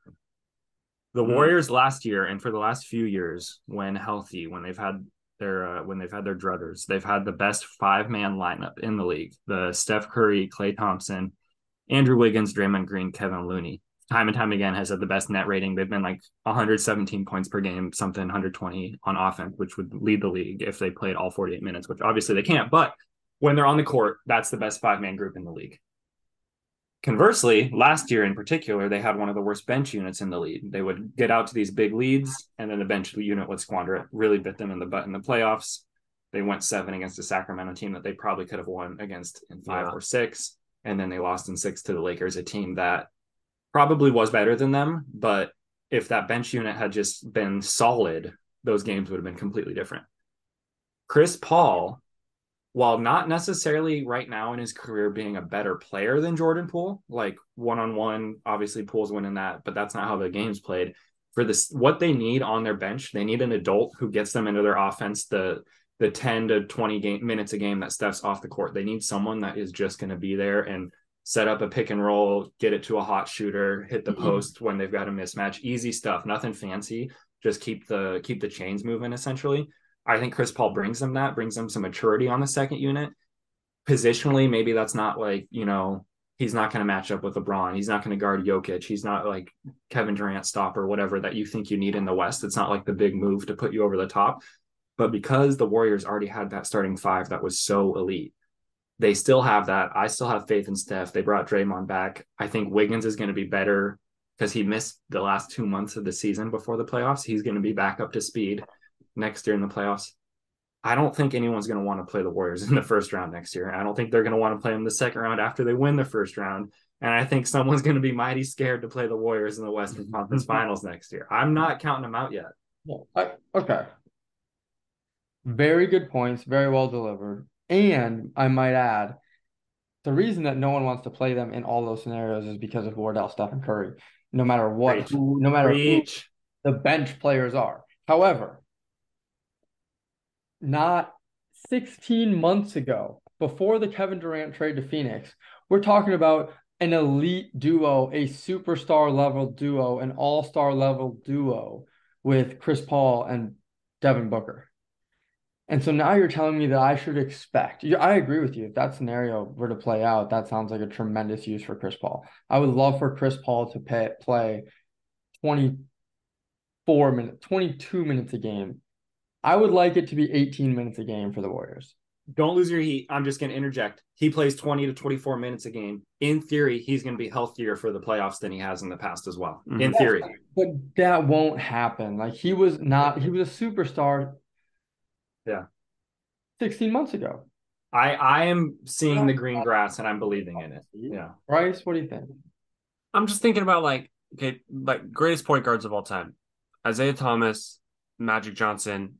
The Hmm. Warriors last year and for the last few years, when healthy, when they've had their uh, when they've had their druthers, they've had the best five man lineup in the league: the Steph Curry, Klay Thompson, Andrew Wiggins, Draymond Green, Kevin Looney. Time and time again has had the best net rating. They've been like 117 points per game, something 120 on offense, which would lead the league if they played all 48 minutes, which obviously they can't. But when they're on the court, that's the best five man group in the league. Conversely, last year in particular, they had one of the worst bench units in the league. They would get out to these big leads, and then the bench unit would squander it. Really bit them in the butt in the playoffs. They went seven against a Sacramento team that they probably could have won against in five Yeah. or six, and then they lost in six to the Lakers, a team that probably was better than them. But if that bench unit had just been solid, those games would have been completely different. Chris Paul while not necessarily right now in his career being a better player than Jordan Poole, like one on one, obviously Poole's winning that, but that's not how the game's played. For this, what they need on their bench, they need an adult who gets them into their offense the the 10 to 20 game, minutes a game that steps off the court. They need someone that is just going to be there and set up a pick and roll, get it to a hot shooter, hit the Mhm. post when they've got a mismatch. Easy stuff, nothing fancy. Just keep the keep the chains moving essentially. I think Chris Paul brings them that, brings them some maturity on the second unit. Positionally, maybe that's not like, you know, he's not going to match up with LeBron. He's not going to guard Jokic. He's not like Kevin Durant stopper, whatever that you think you need in the West. It's not like the big move to put you over the top. But because the Warriors already had that starting five that was so elite, they still have that. I still have faith in Steph. They brought Draymond back. I think Wiggins is going to be better because he missed the last two months of the season before the playoffs. He's going to be back up to speed next year in the playoffs. I don't think anyone's going to want to play the Warriors <laughs> in the first round next year. I don't think they're going to want to play them the second round after they win the first round. And I think someone's going to be mighty scared to play the Warriors in the Western mm-hmm. Conference mm-hmm. Finals next year. I'm not counting them out yet. Yeah, I, okay. Very good points, very well delivered. And I might add, the reason that no one wants to play them in all those scenarios is because of Wardell, Stephen Curry. No matter what, who, no matter who the bench players are. However, not 16 months ago, before the Kevin Durant trade to Phoenix, we're talking about an elite duo, a superstar level duo, an all-star level duo with Chris Paul and Devin Booker. And so now you're telling me that I should expect. I agree with you. If that scenario were to play out, that sounds like a tremendous use for Chris Paul. I would love for Chris Paul to pay, play 24 minutes, 22 minutes a game. I would like it to be 18 minutes a game for the Warriors. Don't lose your heat. I'm just going to interject. He plays 20 to 24 minutes a game. In theory, he's going to be healthier for the playoffs than he has in the past as well. Mm-hmm. In theory. But that won't happen. Like he was not, he was a superstar. Yeah. 16 months ago. I I am seeing the green grass and I'm believing in it. Yeah. Bryce, what do you think? I'm just thinking about like okay, like greatest point guards of all time. Isiah Thomas, Magic Johnson,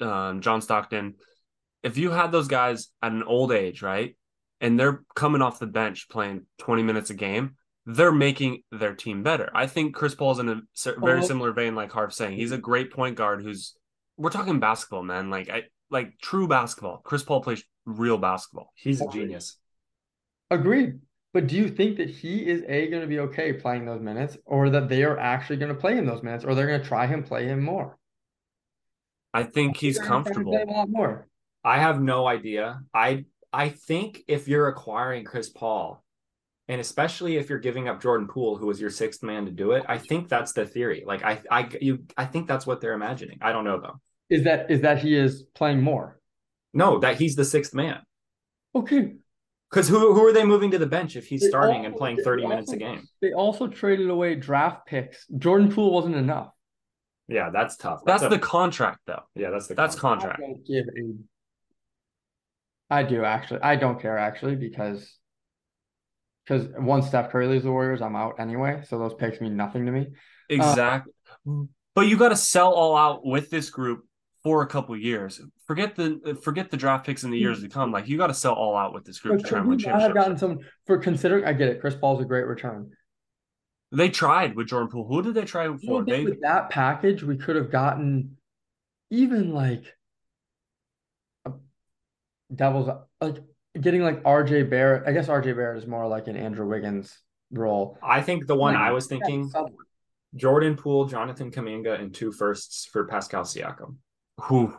um, John Stockton if you had those guys at an old age, right, and they're coming off the bench playing 20 minutes a game, they're making their team better. I think Chris Paul's in a very similar vein, like Harv saying. He's a great point guard who's we're talking basketball, man. Like I like true basketball. Chris Paul plays real basketball. He's a genius. Agreed. But do you think that he is a going to be okay playing those minutes, or that they are actually going to play him those minutes, or they're going to try him play him more? I think he's comfortable. a lot more. I have no idea. I I think if you're acquiring Chris Paul, and especially if you're giving up Jordan Poole, who was your sixth man to do it, I think that's the theory. Like I I you I think that's what they're imagining. I don't know though. Is that is that he is playing more? No, that he's the sixth man. Okay. Because who who are they moving to the bench if he's they starting also, and playing 30 also, minutes a game? They also traded away draft picks. Jordan Poole wasn't enough. Yeah, that's tough. That's, that's a, the contract though. Yeah, that's the that's contract. contract. give a I do actually. I don't care actually because because once Steph Curry leaves the Warriors, I'm out anyway. So those picks mean nothing to me. Exactly. Uh, but you got to sell all out with this group for a couple years. Forget the forget the draft picks in the years to come. Like you got to sell all out with this group. To try and win I have gotten some for considering. I get it. Chris Paul's a great return. They tried with Jordan Poole. Who did they try for? They, with that package, we could have gotten even like Devils like getting like RJ Barrett. I guess RJ Barrett is more like an Andrew Wiggins role. I think the one like, I was thinking Jordan Poole, Jonathan Kuminga, and two firsts for Pascal Siakam. Who?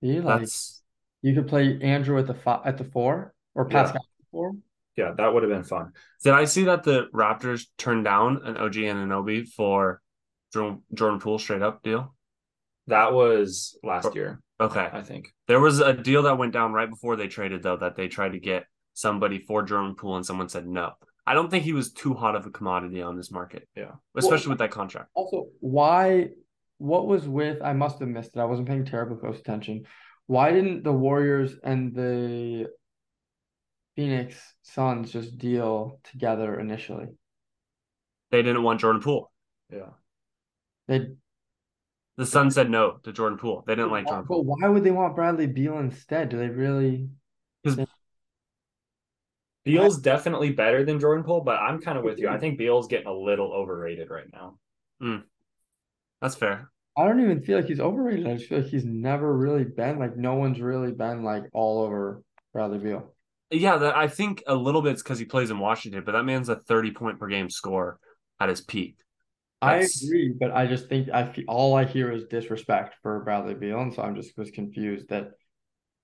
Yeah, like That's... you could play Andrew at the at the four or Pascal yeah. four. Yeah, that would have been fun. Did I see that the Raptors turned down an OG Anunoby for Jordan Poole straight up deal? That was last year. Okay. I think. There was a deal that went down right before they traded, though, that they tried to get somebody for Jordan Poole and someone said no. I don't think he was too hot of a commodity on this market. Yeah. Especially well, with that contract. Also, why what was with I must have missed it. I wasn't paying terribly close attention. Why didn't the Warriors and the Phoenix Suns just deal together initially? They didn't want Jordan Poole. Yeah. They the Sun said no to Jordan Poole. They didn't like Jordan Poole. But why would they want Bradley Beal instead? Do they really? Because Beal's definitely better than Jordan Poole, but I'm kind of with you. I think Beal's getting a little overrated right now. Mm. That's fair. I don't even feel like he's overrated. I just feel like he's never really been like no one's really been like all over Bradley Beal. Yeah, that, I think a little bit because he plays in Washington, but that man's a 30 point per game score at his peak. That's... I agree, but I just think I feel, all I hear is disrespect for Bradley Beal, and so I'm just was confused that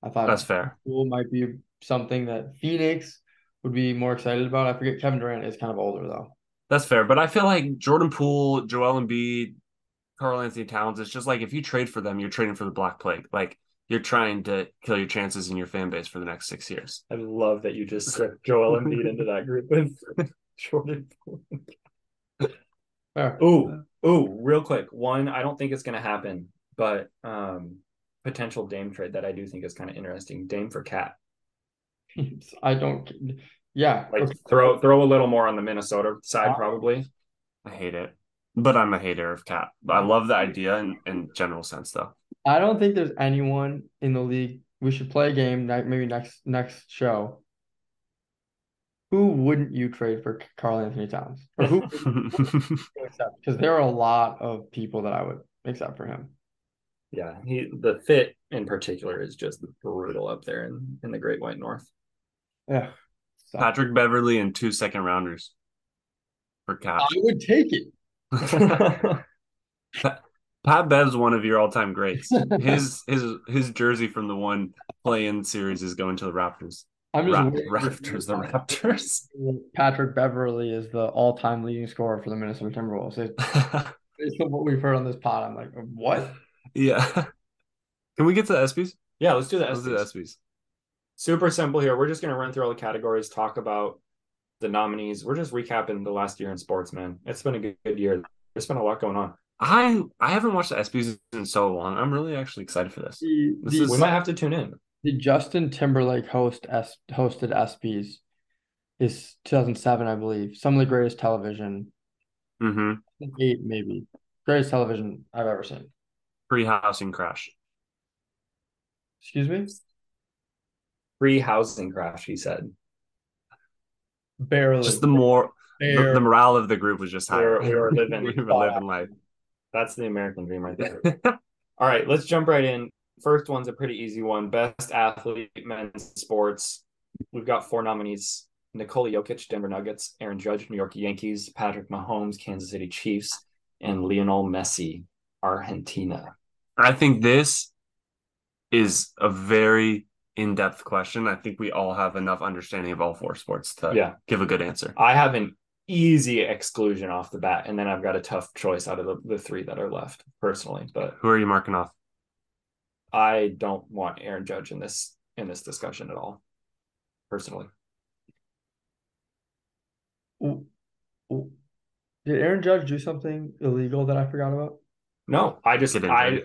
I thought that's fair. Poole might be something that Phoenix would be more excited about. I forget Kevin Durant is kind of older though. That's fair, but I feel like Jordan Poole, Joel Embiid, Karl-Anthony Towns. It's just like if you trade for them, you're trading for the Black Plague. Like you're trying to kill your chances in your fan base for the next six years. I love that you just stripped <laughs> Joel Embiid into that group with <laughs> Jordan Poole. Oh, oh, real quick. One, I don't think it's going to happen, but um, potential Dame trade that I do think is kind of interesting. Dame for KAT. I don't. Yeah, like okay. throw throw a little more on the Minnesota side, uh, probably. I hate it, but I'm a hater of KAT. I love the idea in, in general sense, though. I don't think there's anyone in the league. We should play a game maybe next next show who wouldn't you trade for Karl-Anthony Towns? Or who accept? <laughs> Because there are a lot of people that I would accept for him. Yeah, he the fit in particular is just brutal up there in, in the Great White North. Yeah. So Patrick Beverley and two second rounders for cash. I would take it. <laughs> <laughs> Pat Bev's one of your all time greats. <laughs> His his his jersey from the one play in series is going to the Raptors. I'm just Rap- waiting for- Raptors, the Raptors. <laughs> Patrick Beverley is the all-time leading scorer for the Minnesota Timberwolves. It's- <laughs> Based on what we've heard on this pod, I'm like, what? yeah. Can we get to the ESPYs? yeah, let's do that. Let's do the ESPYs. Super simple here. We're just going to run through all the categories, talk about the nominees. We're just recapping the last year in sports, man. It's been a good, good year. There's been a lot going on. I I haven't watched the ESPYs in so long. I'm really actually excited for this. The, This the, is- We might have to tune in. the Justin Timberlake host S, hosted ESPYs is 2007, I believe. Some of the greatest television, Mm-hmm. Eight maybe, greatest television I've ever seen. Pre housing crash. Excuse me? Free housing crash, he said. Barely. Just the more the, Barely. the morale of the group was just We higher. were, we were living. <laughs> we were living life. That's the American dream right there. <laughs> All right, let's jump right in. First one's a pretty easy one. Best athlete, men's sports. We've got four nominees: Nikola Jokic, Denver Nuggets; Aaron Judge, New York Yankees; Patrick Mahomes, Kansas City Chiefs; and Lionel Messi, Argentina. I think this is a very in-depth question. I think we all have enough understanding of all four sports to Yeah. give a good answer. I have an easy exclusion off the bat, and then I've got a tough choice out of the, the three that are left, personally. But Who are you marking off? I don't want Aaron Judge in this in this discussion at all, personally. Ooh, ooh. Did Aaron Judge do something illegal that I forgot about? No, I just Get into I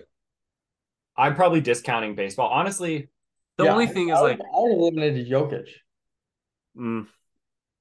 I'm probably discounting baseball. Honestly, The Yeah, only thing I is would- like, I eliminated Jokic mm,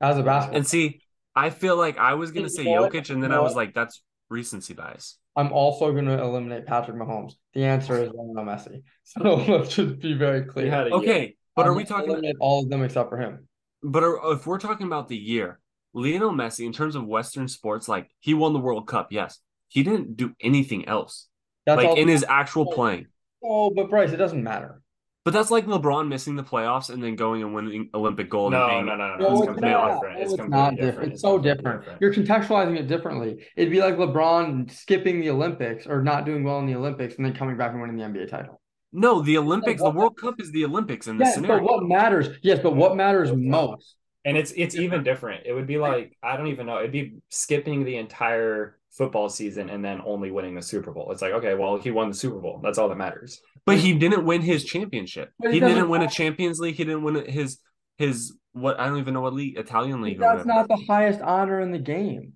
as a basketball. and see, I feel like I was gonna say know what? Jokic, and then I was like, that's recency bias. I'm also going to eliminate Patrick Mahomes. The answer is Lionel Messi. <laughs> So let's just be very clear. had a Okay, but I'm are we talking? eliminate all of them except for him? But are, if we're talking about the year, Lionel Messi, in terms of Western sports, like he won the World Cup, yes, he didn't do anything else, That's like in his actual playing. oh, but Bryce, it doesn't matter. But that's like LeBron missing the playoffs and then going and winning Olympic gold. no, and no, no, no, No, It's it's completely not. different. It's, it's completely not different. It's so completely different. You're contextualizing it differently. It'd be like LeBron skipping the Olympics or not doing well in the Olympics and then coming back and winning the NBA title. No, the Olympics, the World Cup is the Olympics in this Yes, scenario. but what matters? Yes, but what matters most? And it's it's even different. It would be like I don't even know. It'd be skipping the entire football season and then only winning the Super Bowl. It's like okay, well he won the Super Bowl. That's all that matters. But he didn't win his championship. But He didn't win a. Champions League. He didn't win his his what I don't even know what league, Italian league or That's not the highest honor in the game.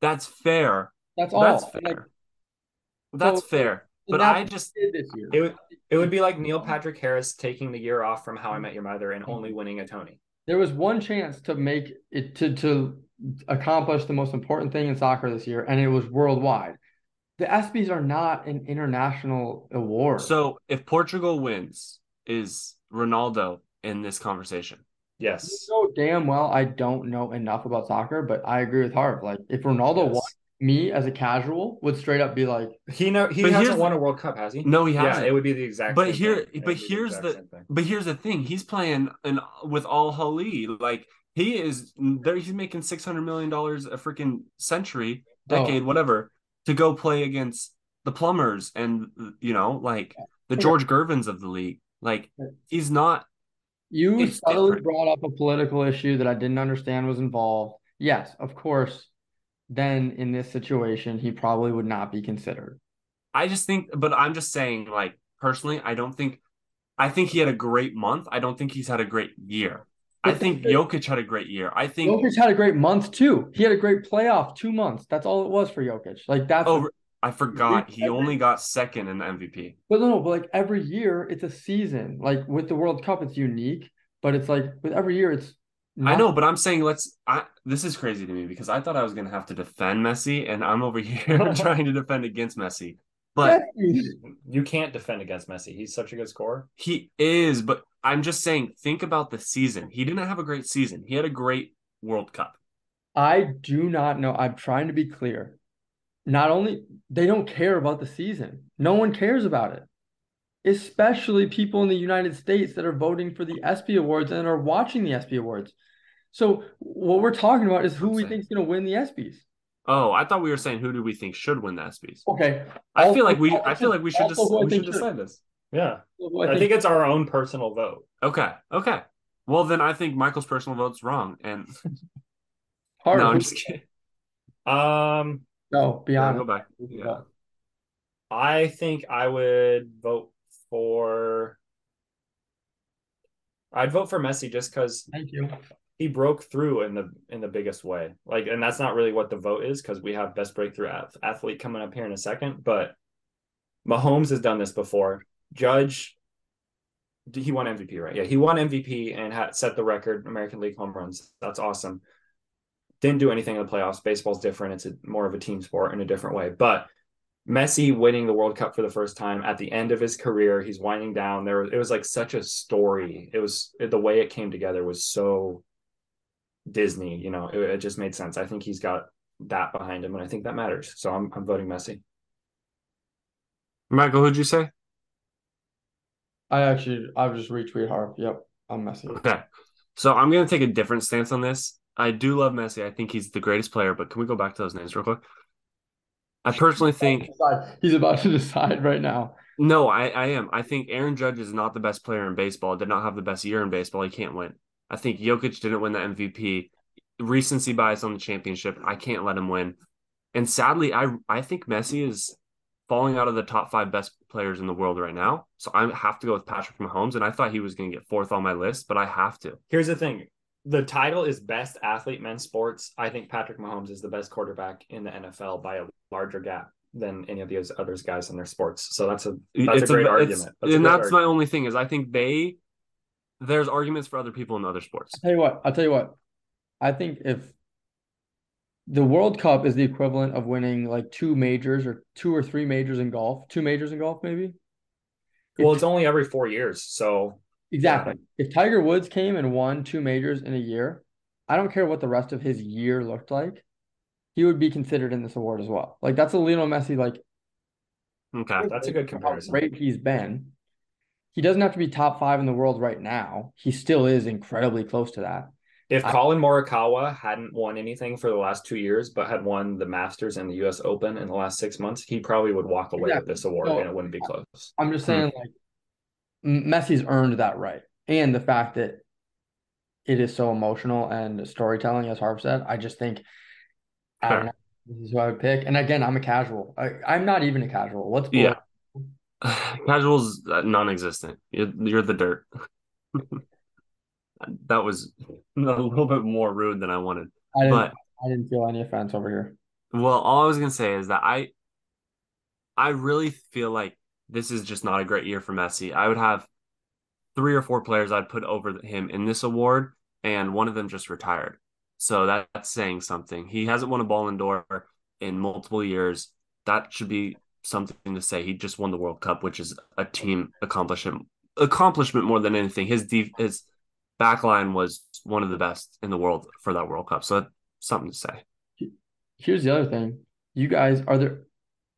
That's fair. That's all. That's Like, fair. That's so- fair. But that's I just did this year. It would it would be like Neil Patrick Harris taking the year off from How I Met Your Mother and only winning a Tony. There was one chance to make it to to accomplish the most important thing in soccer this year, and it was worldwide. The ESPYS are not an international award. so if Portugal wins, is Ronaldo in this conversation? Yes. So damn well I don't know enough about soccer, but I agree with Harv. Like if Ronaldo Yes. won, me as a casual would straight up be like, He know he But hasn't won a World Cup, has he? No, he hasn't. it would be the exact. But same here- thing. But here's exact the- But here's the thing: he's playing in with Al Hali. Like he is there. He's making six hundred million dollars a freaking century, oh. decade, Oh. whatever, to go play against the plumbers and you know, like the George Gervins of the league. Like he's not. you It's subtly different. brought up a political issue that I didn't understand was involved. Yes, of course. Then in this situation, he probably would not be considered. I just think, but I'm just saying, like personally, I don't think. I think he had a great month. I don't think he's had a great year. I think Jokic had a great year. I think. Jokic had a great month too. He had a great playoff two months. That's all it was for Jokic. Like that's Oh, I forgot. He only got second in the MVP. But no, no, but like every year it's a season. Like with the World Cup, it's unique, but it's like with every year it's I know, but I'm saying let's. I this is crazy to me because I thought I was gonna have to defend Messi, and I'm over <laughs> here <laughs> trying to defend against Messi. But You can't defend against Messi. He's such a good scorer. he is. But I'm just saying, think about the season. He didn't have a great season. He had a great World Cup. I do not know. I'm trying to be clear. Not only they don't care about the season. No one cares about it. especially people in the United States that are voting for the ESPY awards and are watching the ESPY awards. So what we're talking about is who we think is going to win the ESPYS. Oh, I thought we were saying who do we think should win the ESPYS? Okay. I feel like we I feel like we should just we should decide this. Yeah. I think it's our own personal vote. Okay. Okay. Well, then I think Michael's personal vote's wrong. And <laughs> hard. no, I'm just kidding. Um, No, be Yeah, honest. go back. Yeah. I think I would vote for. I'd vote for Messi just because Thank you. He broke through in the in the biggest way. Like, and that's not really what the vote is because we have best breakthrough ath- athlete coming up here in a second. But Mahomes has done this before. Judge, he won MVP, right? Yeah, he won MVP and had set the record American League home runs. That's awesome. Didn't do anything in the playoffs. Baseball's different. It's a, more of a team sport in a different way. But Messi winning the World Cup for the first time at the end of his career, he's winding down. There, it was like such a story. It was the way it came together was so Disney. You know, it, it just made sense. I think he's got that behind him, and I think that matters. So I'm I'm voting Messi. Michael, who'd you say? I actually, I've just retweet Harv. Yep, I'm Messi. Okay. So I'm gonna take a different stance on this. I do love Messi. I think he's the greatest player, but can we go back to those names real quick? I personally think He's about to decide right now. no, I, I am. I think Aaron Judge is not the best player in baseball, did not have the best year in baseball. He can't win. I think Jokic didn't win the MVP. Recency bias on the championship. I can't let him win. And sadly, I I think Messi is falling out of the top five best players in the world right now. So I have to go with Patrick Mahomes. And I thought he was going to get fourth on my list, but I have to. Here's the thing. The title is best athlete men's sports. I think Patrick Mahomes is the best quarterback in the NFL by a larger gap than any of those others guys in their sports. So that's a that's it's a great it's- argument. That's and that's my only thing is I think they there's arguments for other people in other sports. I'll tell you what, I'll tell you what. I think if the World Cup is the equivalent of winning like two majors or two or three majors in golf, two majors in golf, maybe. well, If- it's only every four years. So exactly. If Tiger Woods came and won two majors in a year, I don't care what the rest of his year looked like, he would be considered in this award as well. Like that's a Lionel Messi, like Okay. that's a good comparison. how comparison. great he's been. He doesn't have to be top five in the world right now. He still is incredibly close to that. If I- Collin Morikawa hadn't won anything for the last two years, but had won the Masters and the U.S. Open in the last six months, he probably would walk away with this award, So- and it wouldn't be close. I'm just Hmm. saying, like, Messi's earned that right, and the fact that it is so emotional and storytelling, as Harv said, I just think I don't know. This is who I would pick. And again, I'm a casual. I, I'm not even a casual. Let's be Yeah. <sighs> Casuals uh, non-existent. You're, you're the dirt. <laughs> that was <laughs> a little bit more rude than I wanted. I didn't. But I didn't feel any offense over here. well, all I was gonna say is that I, I really feel like this is just not a great year for Messi. I would have three or four players I'd put over him in this award, and one of them just retired. So that, that's saying something. He hasn't won a Ballon d'Or in multiple years. That should be something to say. He just won the World Cup, which is a team accomplishment accomplishment more than anything. His def- his back line was one of the best in the world for that World Cup. So that's something to say. Here's the other thing. You guys are there.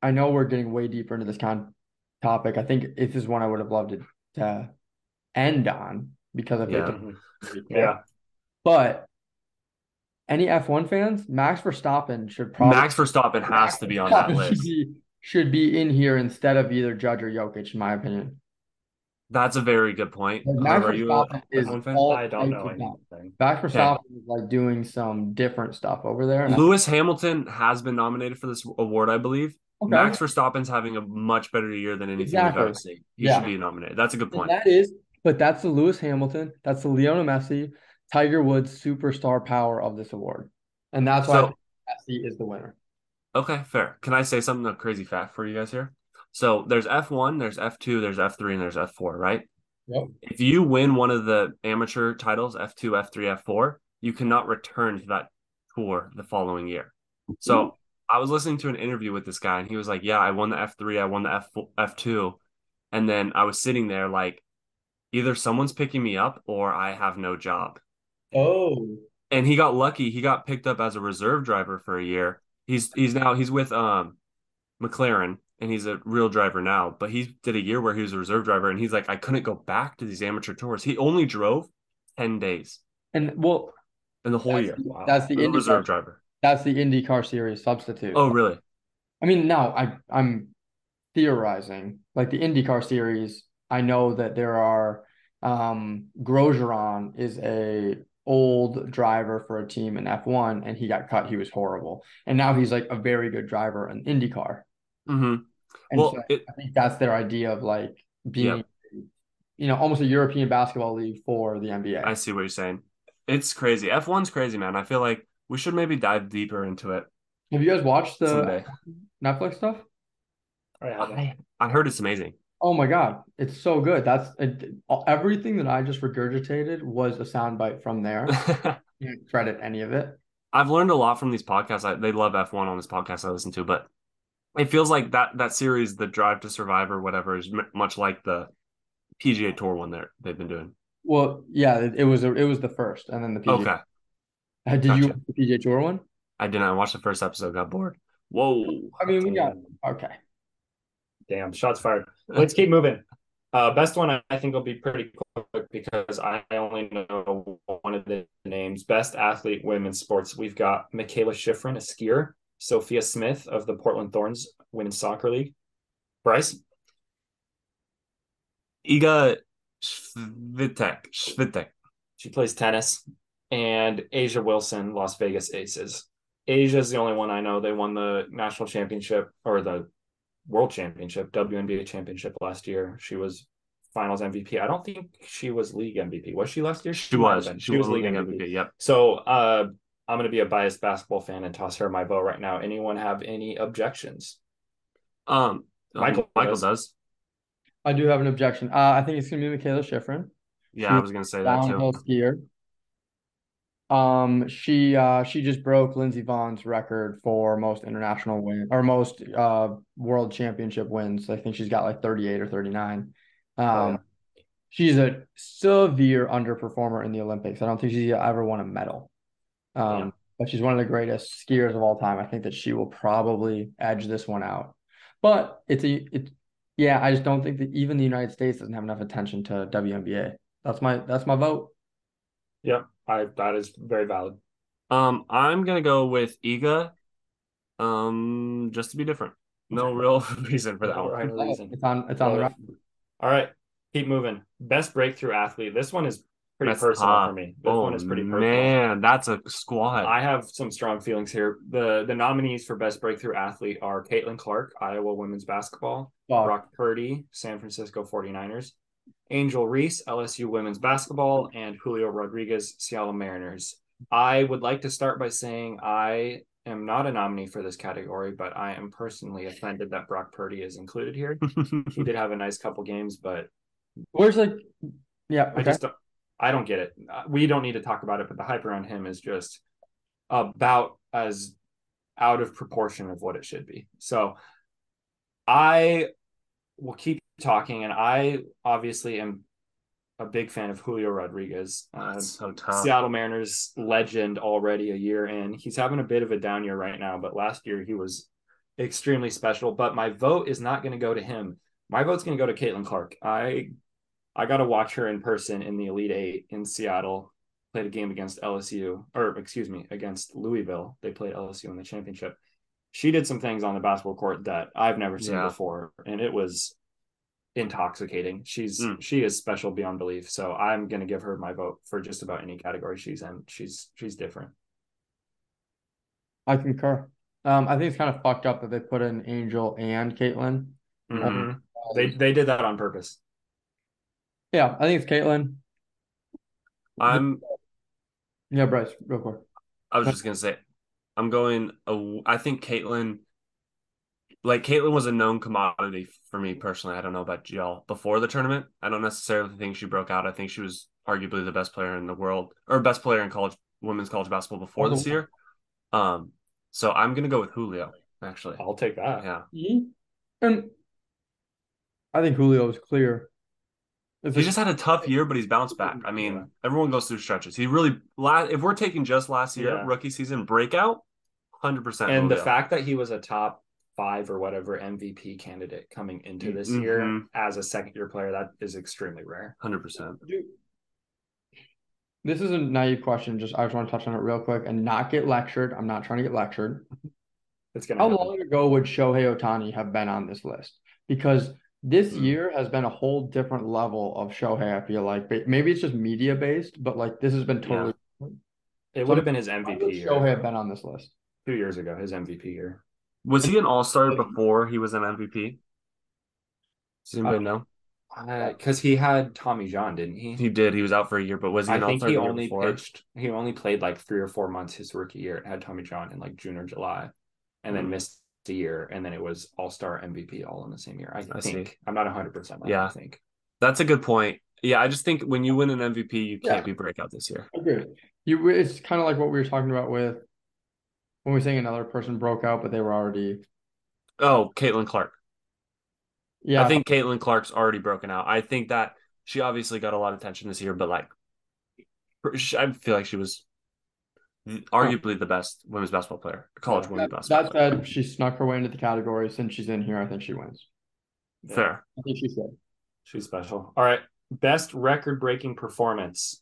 I know we're getting way deeper into this con topic. I think this is one I would have loved to, to end on because of Yeah. think Yeah. But any F1 fans, Max Verstappen should probably Max Verstappen has to be on that <laughs> list. Should be, in here instead of either Judge or Jokic, in my opinion. That's a very good point. Like, Max However, are you a Verstappen is F1 fan? all I don't know types of talent. anything. Max Verstappen is like doing some different stuff over there. and I- Lewis Hamilton has been nominated for this award, I believe. Okay. Max Verstappen's having a much better year than anything Exactly. we've ever seen. He Yeah. should be nominated. That's a good And point. that is, but that's the Lewis Hamilton, that's the Lionel Messi, Tiger Woods superstar power of this award. And that's why So- Messi is the winner. Okay, fair. Can I say something a crazy fact for you guys here? So there's F1, there's F2, there's F3, and there's F4, right? Yep. If you win one of the amateur titles, F2, F3, F4, you cannot return to that tour the following year. So mm-hmm. I was listening to an interview with this guy, and he was like, "Yeah, I won the F3, I won the F F2," and then I was sitting there like, either someone's picking me up or I have no job. Oh. And he got lucky; he got picked up as a reserve driver for a year. He's he's now he's with um McLaren and he's a real driver now. But he did a year where he was a reserve driver, and he's like, I couldn't go back to these amateur tours. He only drove ten days And well, in the whole year. the- that's the A reserve driver. That's the IndyCar series substitute. Oh, really? I mean, now I I'm theorizing like the IndyCar series. I know that there are um Grosjean is a old driver for a team in F1 and he got cut. He was horrible. And now he's like a very good driver in IndyCar. hmm And Well, so it, I think that's their idea of like being you know almost a European basketball league for the NBA. I see what you're saying. It's crazy. F1's crazy, man. I feel like we should maybe dive deeper into it Have you guys watched the someday. Netflix stuff? All right, I, I heard it's amazing. Oh my God, it's so good. That's it, everything that I just regurgitated was a soundbite from there. <laughs> Can't credit any of it. I've learned a lot from these podcasts. I, they love F1 on this podcast I listen to, but it feels like that that series, the Drive to Survive or whatever, is m- much like the PGA Tour one there they've been doing. Well, yeah, it, it was a, it was the first, and then the PGA. Okay, Uh, Did you watch the PGA Tour one? I didn't. I watched the first episode, got bored. Whoa. I mean, we got okay. Damn, shots fired. <laughs> Let's keep moving. Uh, best one I think will be pretty quick because I only know one of the names. Best athlete women's sports. We've got Mikaela Shiffrin, a skier. Sophia Smith of the Portland Thorns Women's Soccer League. Bryce, Iga Swiatek. Swiatek. she plays tennis, and A'ja Wilson, Las Vegas Aces. A'ja's the only one I know. They won the national championship or the world championship, WNBA championship last year. She was finals MVP. I don't think she was league MVP. Was she last year? She might have was. been. She, was League MVP. Yep. So uh, I'm going to be a biased basketball fan and toss her my vote right now. Anyone have any objections? Um, Michael Michael Michael does. does. I do have an objection. Uh, I think it's gonna be Mikaela Shiffrin, Yeah, She I was was gonna say that downhill too. skier. Um, she uh she just broke Lindsey Vonn's record for most international win or most uh world championship wins. I think she's got like 38 or 39. Um, yeah. she's a severe underperformer in the Olympics. I don't think she's ever won a medal. Um, Yeah. but she's one of the greatest skiers of all time. I think that she will probably edge this one out. But it's a it's yeah, I just don't think that even the United States doesn't have enough attention to WNBA. That's my that's my vote. Yep, I that is very valid. Um, I'm gonna go with Iga. Um, just to be different. No real <laughs> reason for that No one. rhyme reason. It's on it's on the Love right. All right, keep moving. Best breakthrough athlete. This one is pretty That's personal tough. for me. This Oh one is pretty personal. man, that's a squad. I have some strong feelings here. The the nominees for best breakthrough athlete are Caitlin Clark, Iowa women's basketball, Fuck. Brock Purdy, San Francisco 49ers, Angel Reese, LSU women's basketball, and Julio Rodriguez, Seattle Mariners. I would like to start by saying I am not a nominee for this category, but I am personally offended that Brock Purdy is included here. <laughs> He did have a nice couple games, but Where's like yeah, I just don't, I don't get it. We don't need to talk about it, but the hype around him is just about as out of proportion of what it should be. So I will keep talking, and I obviously am a big fan of Julio Rodriguez. Uh, That's so. Seattle Mariners legend already a year in. He's having a bit of a down year right now, but last year he was extremely special. But my vote is not going to go to him. My vote's going to go to Caitlin Clark. I I got to watch her in person in the Elite Eight in Seattle. Played a game against LSU, or excuse me, against Louisville. They played LSU in the championship. She did some things on the basketball court that I've never seen Yeah. before, and it was intoxicating. She's Mm. she is special beyond belief. So I'm gonna give her my vote for just about any category she's in. She's she's different. I concur. Um, I think it's kind of fucked up that they put in Angel and Caitlin. Mhm. They they did that on purpose. Yeah, I think it's Caitlin. I'm. Yeah, Bryce, real quick. I was just gonna say, I'm going. Uh, I think Caitlin. Like Caitlin was a known commodity for me personally. I don't know about y'all before the tournament. I don't necessarily think she broke out. I think she was arguably the best player in the world or best player in college women's college basketball before Oh, this year. Um, so I'm gonna go with Julio. Actually, I'll take that. yeah, Mhm. And I think Julio is clear. It's he just had a tough year, but he's bounced back. I mean, Yeah. everyone goes through stretches. He really, la- if we're taking just last year Yeah. rookie season breakout, hundred percent. And the fact that he was a top five or whatever MVP candidate coming into this year Mhm. as a second year player. That is extremely rare. Hundred percent. This is a naive question. Just I just want to touch on it real quick and not get lectured. I'm not trying to get lectured. <laughs> It's gonna How happen. long ago would Shohei Ohtani have been on this list? Because this Hmm. year has been a whole different level of Shohei. I feel like Ba- maybe it's just media based, but like this has been totally. It would have been his MVP would year. Shohei have been on this list? two years ago, his MVP year. Was he an All Star before he was an MVP? Does anybody know? Because he had Tommy John, didn't he? He did. He was out for a year, but was he I an think he only pitched. He only played like three or four months his rookie year and had Tommy John in like June or July, and then Hmm. missed a year, and then it was All Star MVP all in the same year. I, I see. think I'm not 100. percent Yeah. I think That's a good point. Yeah, I just think when you win an MVP, you can't Yeah. be breakout this year. Okay. You it's kind of like what we were talking about with when we were saying another person broke out, but they were already Oh, Caitlin Clark. yeah. I think Caitlin Clark's already broken out. I think that she obviously got a lot of attention this year, but like, I feel like she was arguably the best women's basketball player, college women's that, basketball. that said, she snuck her way into the category. Since she's in here, I think she wins. Fair. I think she's good. she's special. All right, best record-breaking performance.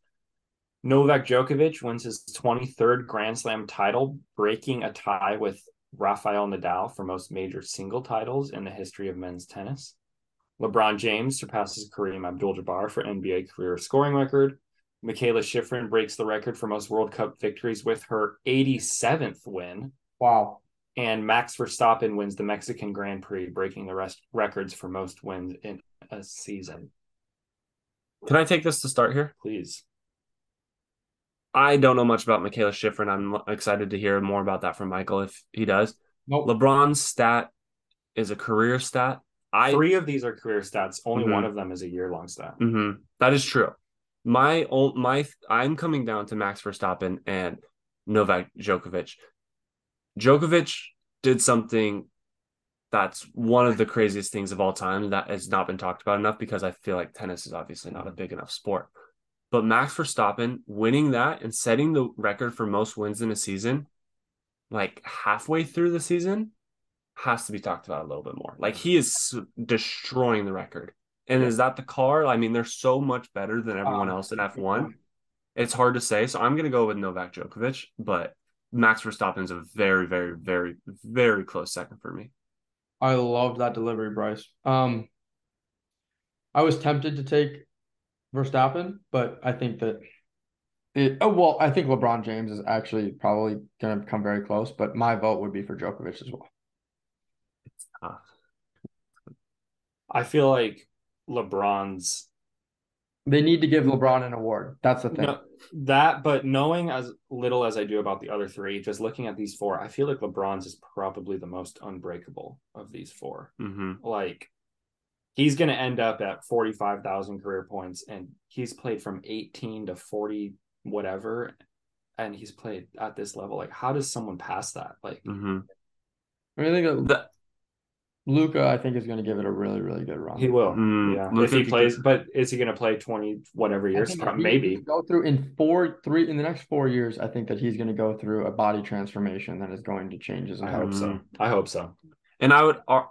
Novak Djokovic wins his 23rd Grand Slam title, breaking a tie with Rafael Nadal for most major single titles in the history of men's tennis. LeBron James surpasses Kareem Abdul-Jabbar for NBA career scoring record. Mikaela Shiffrin breaks the record for most World Cup victories with her 87th win. Wow. And Max Verstappen wins the Mexican Grand Prix, breaking the rest records for most wins in a season. Can I take this to start here? Please. I don't know much about Mikaela Shiffrin. I'm excited to hear more about that from Michael if he does. Nope. LeBron's stat is a career stat. I Three of these are career stats. Only Mhm. one of them is a year long stat. Mhm. That is true. My old my I'm coming down to Max Verstappen and Novak Djokovic. Djokovic did something that's one of the craziest things of all time that has not been talked about enough because I feel like tennis is obviously not a big enough sport. But Max Verstappen winning that and setting the record for most wins in a season, like halfway through the season, has to be talked about a little bit more. Like he is destroying the record. And is that the car? I mean, they're so much better than everyone Um, else in F1. It's hard to say. So I'm going to go with Novak Djokovic, but Max Verstappen is a very, very, very, very close second for me. I love that delivery, Bryce. Um, I was tempted to take Verstappen, but I think that it. Oh well, I think LeBron James is actually probably going to come very close, but my vote would be for Djokovic as well. Uh, I feel like LeBron's They need to give LeBron an award. That's the thing. no, that, but knowing as little as I do about the other three, just looking at these four, I feel like LeBron's is probably the most unbreakable of these four. hmm Like he's going to end up at 45,000 career points and he's played from 18 to 40 whatever and he's played at this level. Like how does someone pass that? Like hmm I mean, I think that Luka, I think, is going to give it a really, really good run. he will. Mm, yeah. Luka if he plays, but is he going to play 20 whatever years? think Pro- if he Maybe. go through in four, three in the next four years. I think that he's going to go through a body transformation that is going to change his I hope so. I hope so. and I would, uh,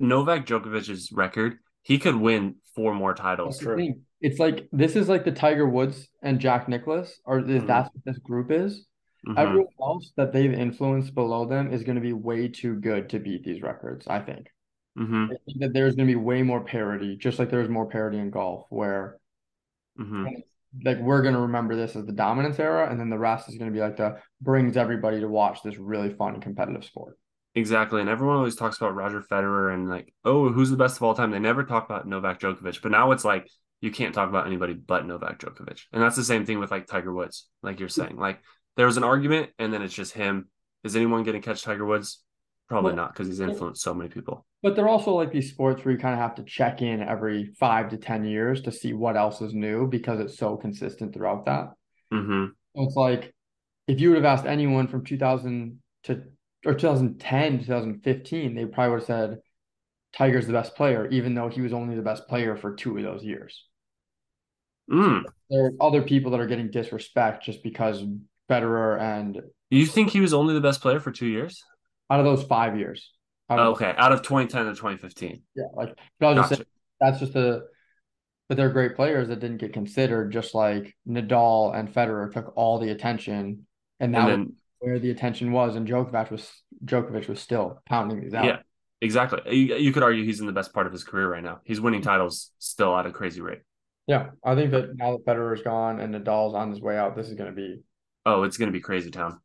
Novak Djokovic's record, he could win four more titles. True. It's like this is like the Tiger Woods and Jack Nicklaus, or is Mhm. that's what this group is. Mhm. Everyone else that they've influenced below them is going to be way too good to beat these records. I think. Mhm. I think that there's going to be way more parity, just like there's more parity in golf, where Mhm. like we're going to remember this as the dominance era, and then the rest is going to be like the brings everybody to watch this really fun competitive sport. Exactly. And everyone always talks about Roger Federer and like, oh, who's the best of all time? They never talk about Novak Djokovic. But now it's like you can't talk about anybody but Novak Djokovic. And that's the same thing with like Tiger Woods, like you're saying. Like there was an argument and then it's just him. Is anyone going to catch Tiger Woods? Probably Well, not because he's influenced so many people. But they're also like these sports where you kind of have to check in every five to ten years to see what else is new because it's so consistent throughout that. hmm So it's like if you would have asked anyone from 2000 to or 2010, 2015, they probably would have said Tiger's the best player, even though he was only the best player for two of those years. Mm. There are other people that are getting disrespect just because Federer and You think he was only the best player for two years? out of those five years. Don't know. Okay, out of 2010 to 2015. Yeah, like but I was just saying, that's just the but they're great players that didn't get considered, just like Nadal and Federer took all the attention, and that And was then where the attention was, and Djokovic was Djokovic was still pounding these out. yeah, exactly. You, you could argue he's in the best part of his career right now. He's winning titles still at a crazy rate. Yeah, I think that now that Federer's gone and Nadal's on his way out, this is going to be Oh, it's gonna be crazy town.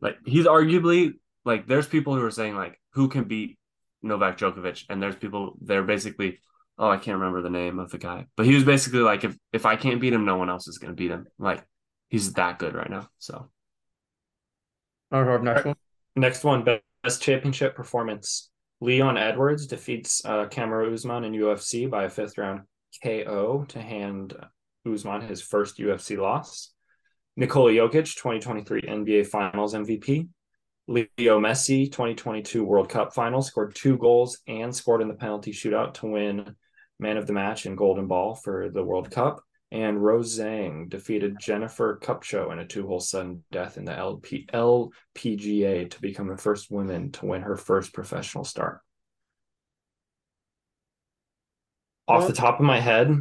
Like he's arguably like there's people who are saying like who can beat Novak Djokovic, and there's people they're basically oh I can't remember the name of the guy, but he was basically like if if I can't beat him, no one else is gonna beat him. Like he's that good right now. So All right, next one. Next one, best championship performance. Leon Edwards defeats uh, Kamaru Usman in UFC by a fifth round KO to hand Usman his first UFC loss. Nikola Jokic, 2023 NBA Finals MVP. Leo Messi, 2022 World Cup Finals, scored two goals and scored in the penalty shootout to win Man of the Match and Golden Ball for the World Cup. And Rose Zhang defeated Jennifer Kupcho in a two-hole sudden death in the LP, LPGA to become the first woman to win her first professional start. Off the top of my head,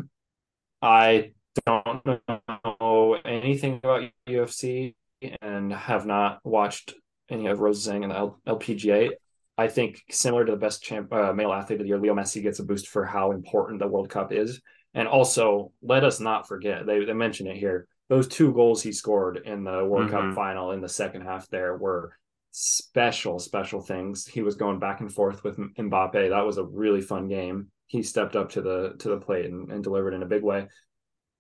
I don't know anything about UFC and have not watched any of Rose Zhang and the LPGA. I think similar to the best champ, uh, male athlete of the year, Leo Messi gets a boost for how important the World Cup is. And also, let us not forget, they, they mention it here, those two goals he scored in the World Mhm. Cup final in the second half there were special, special things. He was going back and forth with Mbappe. That was a really fun game. He stepped up to the to the plate and, and delivered in a big way.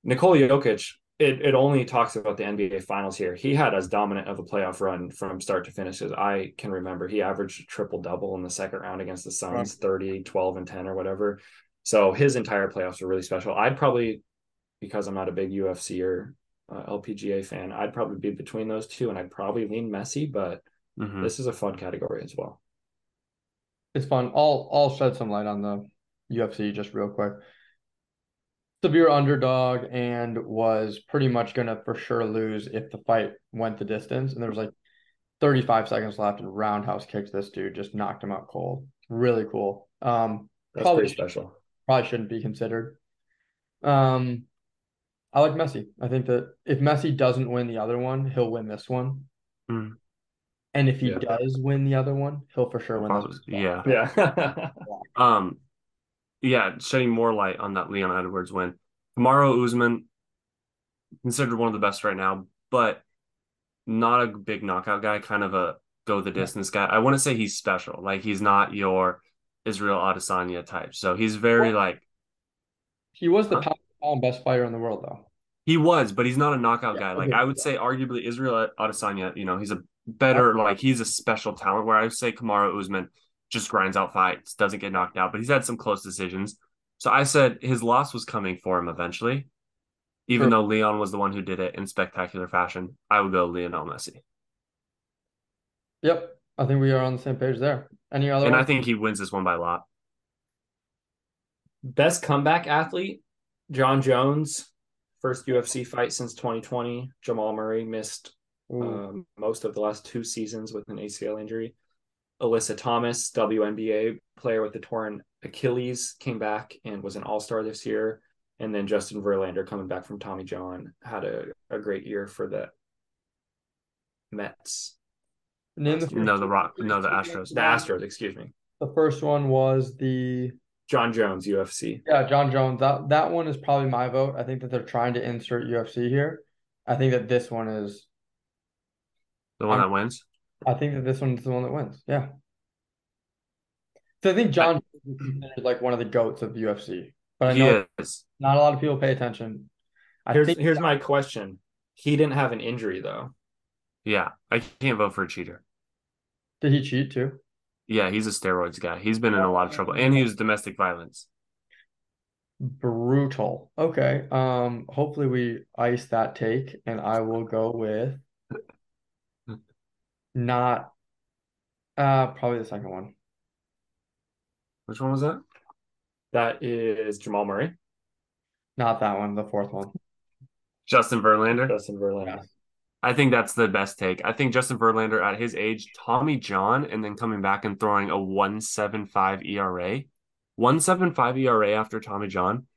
Nikola Jokic, it, it only talks about the NBA finals here. He had as dominant of a playoff run from start to finish as I can remember. He averaged a triple double in the second round against the Suns, 30, 12, and 10 or whatever. So his entire playoffs were really special. I'd probably, because I'm not a big UFC or uh, LPGA fan, I'd probably be between those two and I'd probably lean Messi, but mhm. this is a fun category as well. It's fun. I'll I'll shed some light on the UFC just real quick. Severe underdog and was pretty much gonna for sure lose if the fight went the distance. And there was like 35 seconds left and roundhouse kicked this dude, just knocked him out cold. Really cool. Um, That's Probably- pretty special. Probably shouldn't be considered. Um, I like Messi. I think that if Messi doesn't win the other one, he'll win this one. Hmm. And if he Yeah. does win the other one, he'll for sure win this Probably- one. yeah. <laughs> Yeah. Um, yeah, shedding more light on that Leon Edwards win. Kamaru Usman, considered one of the best right now, but not a big knockout guy, kind of a go the distance guy. I wouldn't say he's special. Like he's not your Israel Adesanya type. So he's very like He was the Huh? pound best fighter in the world, though. he was, but he's not a knockout Yeah, guy. Like. I would say, arguably Israel Adesanya. You know, he's a better like he's a special talent. Where I would say Kamaru Usman just grinds out fights, doesn't get knocked out, but he's had some close decisions. So I said his loss was coming for him eventually, even Sure. though Leon was the one who did it in spectacular fashion. I would go Lionel Messi, Yep, I think we are on the same page there. Any other and I think he wins this one by a lot. Best comeback athlete, Jon Jones, first UFC fight since 2020. Jamal Murray missed Ooh, um, most of the last two seasons with an ACL injury. Alyssa Thomas, WNBA player with the torn Achilles, came back and was an All Star this year. And then Justin Verlander, coming back from Tommy John, had a, a great year for the Mets. Name the No, the Rock, no, the Astros. The Astros, excuse me. The first one was the Jon Jones, UFC. yeah Jon Jones. That that one is probably my vote. I think that they're trying to insert UFC here. I think that this one is. The one I'm- that wins. I think that this one's the one that wins. Yeah. So I think Jon is like one of the goats of UFC, but I He know is. not a lot of people pay attention. I Here's think here's my question. He didn't have an injury though. Yeah, I can't vote for a cheater. did he cheat too? Yeah, he's a steroids guy. He's been in a lot of trouble, and he was domestic violence. Brutal. Okay. Um, hopefully we ice that take, and I will go with <laughs> not uh probably the second one. Which one was that? That is Jamal Murray, Not that one, the fourth one. Justin Verlander. Justin Verlander. Yeah. I think that's the best take. I think Justin Verlander at his age, Tommy John, and then coming back and throwing a 175 ERA. 175 ERA after Tommy John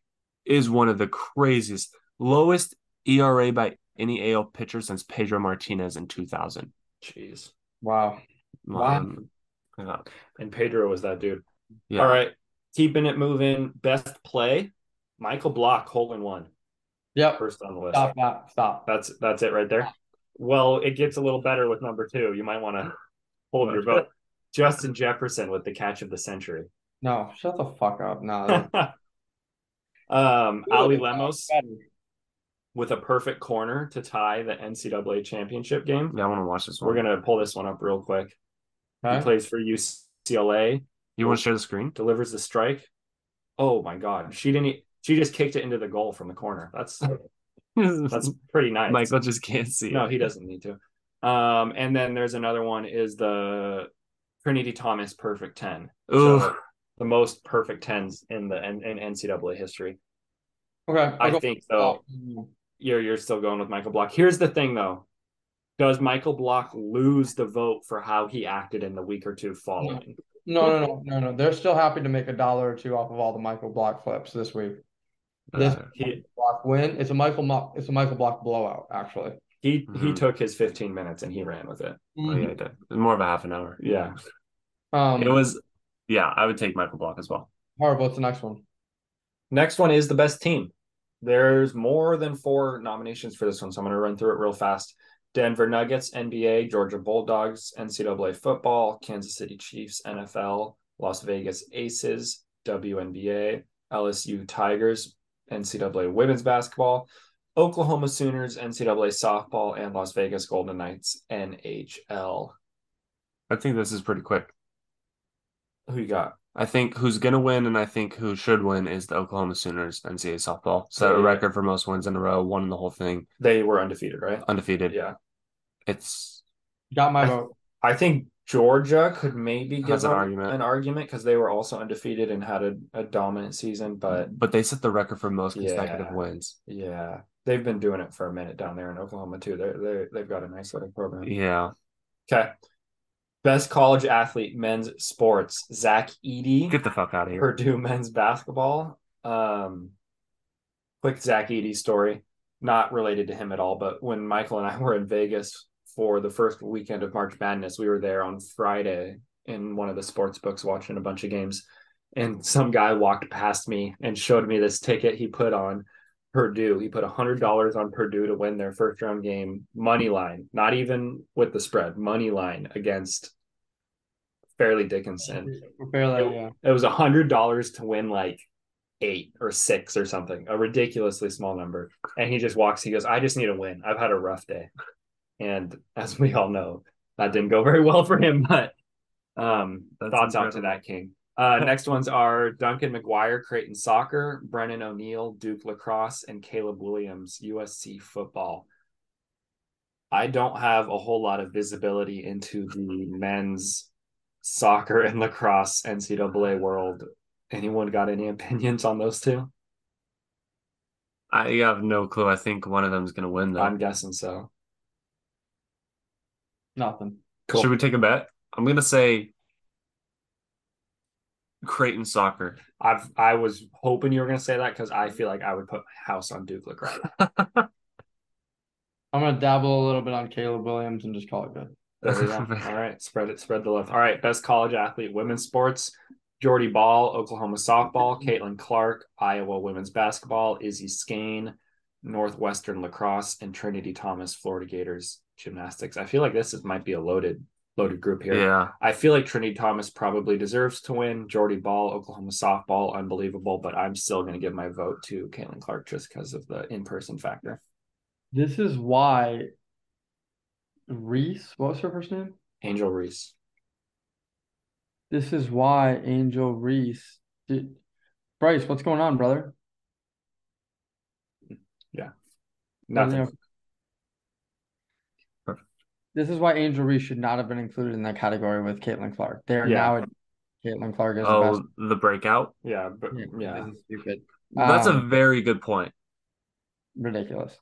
is one of the craziest, lowest ERA by any AL pitcher since Pedro Martinez in 2000. Jeez. Wow. Wow. Um, yeah. And Pedro was that dude. Yeah. All right. Keeping it moving. Best play. Michael Block, hole in one. Yep. First on the list. Stop that. Stop. That's that's it right there. Well, it gets a little better with number two. You might want to hold your vote. <laughs> Justin Jefferson with the catch of the century. No, shut the fuck up. No. <laughs> um, Ali Lemos with a perfect corner to tie the NCAA championship game. Yeah, I want to watch this one. We're gonna pull this one up real quick. He plays for UCLA. You want to share the screen? delivers the strike. Oh my god, she didn't. She just kicked it into the goal from the corner. That's <laughs> that's <laughs> pretty nice. Michael just can't see. no, it. he doesn't need to. Um, and then there's another one is the Trinity Thomas perfect ten. Ooh. So, the most perfect tens in the in, in NCAA history. Okay. I I'll go- think so. Oh, You're you're still going with Michael Block. Here's the thing though. Does Michael Block lose the vote for how he acted in the week or two following? No, no, no, no, no. They're still happy to make a dollar or two off of all the Michael Block flips this week. This Uh, He block win. It's a Michael. Mo- It's a Michael Block blowout. Actually. he he Mhm. took his 15 minutes and he ran with it. yeah, he did. More of a half an hour. Yeah. Um. It was, yeah, I would take Michael Block as well. Harv, what's the next one? Next one is the best team. There's more than four nominations for this one, so I'm going to run through it real fast. Denver Nuggets, NBA, Georgia Bulldogs, NCAA football, Kansas City Chiefs, NFL, Las Vegas Aces, WNBA, LSU Tigers, NCAA women's basketball, Oklahoma Sooners, NCAA softball, and Las Vegas Golden Knights, NHL. I think this is pretty quick. Who you got? I think who's going to win and I think who should win is the Oklahoma Sooners NCAA softball. Set a record for most wins in a row, won the whole thing, They were undefeated, right? undefeated. Yeah. It's Got my I- vote. I think Georgia could maybe give Has an argument. an argument because they were also undefeated and had a, a dominant season. But but they set the record for most consecutive Yeah. wins. yeah, they've been doing it for a minute down there in Oklahoma too. They're they they've got a nice little program. Yeah. Okay, best college athlete men's sports: Zach Edey, Get the fuck out of here. Purdue men's basketball. Um, quick Zach Edey story, not related to him at all. But when Michael and I <laughs> were in Vegas for the first weekend of March Madness, we were there on Friday in one of the sports books watching a bunch of games. And some guy walked past me and showed me this ticket he put on Purdue. He put a hundred dollars on Purdue to win their first round game, money line, not even with the spread, money line against Fairleigh Dickinson Fairly, yeah. it was a hundred dollars to win like eight or six or something, a ridiculously small number. And he just walks, he goes, I just need a win. I've had a rough day. And as we all know, that didn't go very well for him, <laughs> but um That's thoughts out to that king. Uh <laughs> next ones are Duncan McGuire, Creighton soccer, Brennan O'Neill, Duke lacrosse, and Caleb Williams, USC football. I don't have a whole lot of visibility into the men's soccer and lacrosse NCAA world. Anyone got any opinions on those two? I have no clue. I think one of them is going to win, though. I'm guessing so. Nothing. Cool. Should we take a bet? I'm going to say Creighton soccer. I've I was hoping you were gonna say that because I feel like I would put my house on Duke lacrosse. <laughs> I'm gonna dabble a little bit on Caleb Williams and just call it good. There we go. <laughs> All right, spread it, spread the love. All right, best college athlete, women's sports: Jordy Bahl, Oklahoma softball; <laughs> Caitlin Clark, Iowa women's basketball; Izzy Scane, Northwestern lacrosse; and Trinity Thomas, Florida Gators gymnastics. I feel like this is, might be a loaded, loaded group here. Yeah. I feel like Trinity Thomas probably deserves to win. Jordy Bahl, Oklahoma softball, unbelievable, but I'm still going to give my vote to Caitlin Clark just because of the in-person factor. This is why Reese, what was her first name? Angel Reese. This is why Angel Reese did. Bryce, what's going on, brother? Yeah. Nothing. Yeah. Perfect. This is why Angel Reese should not have been included in that category with Caitlin Clark. They are Yeah. now at Caitlin Clark is the Oh, best. the breakout. Yeah, but Yeah, yeah. This is stupid. That's a Um, very good point. ridiculous.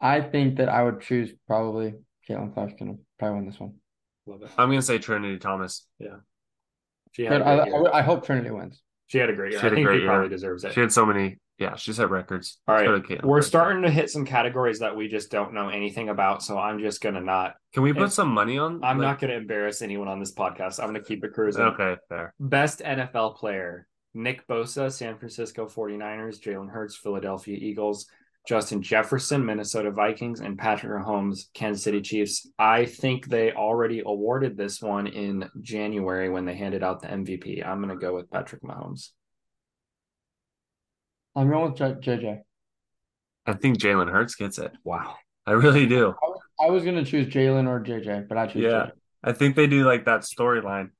I think that I would choose probably Caitlin Clark's gonna probably win this one. Love it. I'm gonna say Trinity Thomas. Yeah, she had, But a I, great I, I hope Trinity wins. she had a great year. She had I a think great she probably deserves it. She had so many. Yeah, she set records. All right, Caitlin we're starting to hit some categories that we just don't know anything about. So I'm just gonna not. Can we put some money on? I'm like- not gonna embarrass anyone on this podcast. I'm gonna keep it cruising. Okay, fair. Best NFL player: Nick Bosa, San Francisco 49ers; Jalen Hurts, Philadelphia Eagles; Justin Jefferson, Minnesota Vikings; and Patrick Mahomes, Kansas City Chiefs. I think they already awarded this one in January when they handed out the MVP. I'm gonna go with Patrick Mahomes. I'm going with J- JJ. I think Jalen Hurts gets it. Wow. I really do. I was gonna choose Jalen or JJ, but I choose Yeah. JJ. I think they do like that storyline.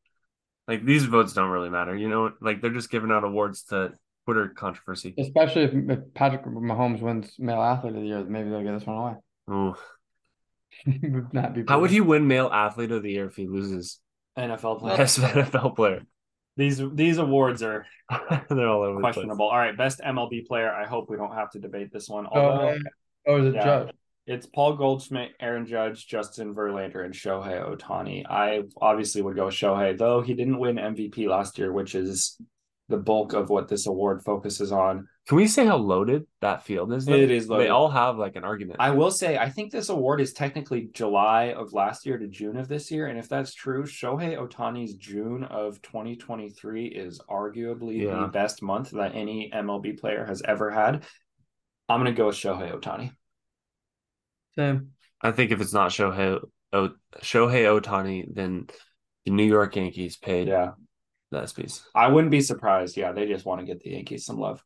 Like these votes don't really matter, you know. Like they're just giving out awards to Twitter controversy. Especially if, if Patrick Mahomes wins Male Athlete of the Year, maybe they'll get this one away. Ooh. <laughs> Would not be How would he win Male Athlete of the Year if he loses NFL player. Best <laughs> NFL player? These these awards are <laughs> they're all over questionable. All right, best MLB player. I hope we don't have to debate this one. Oh, Although oh, is it Yeah. Judge? it's Paul Goldschmidt, Aaron Judge, Justin Verlander, and Shohei Ohtani. I obviously would go with Shohei, though he didn't win MVP last year, which is the bulk of what this award focuses on. The place. Can we say how loaded that field is? though? It is loaded. They all have like an argument. I will say, I think this award is technically July of last year to June of this year. And if that's true, Shohei Ohtani's June of 2023 is arguably Yeah. the best month that any MLB player has ever had. I'm going to go with Shohei Ohtani. Same. I think if it's not Shohei o- Shohei Ohtani, then the New York Yankees paid Yeah. that piece. I wouldn't be surprised. Yeah, they just want to get the Yankees some love.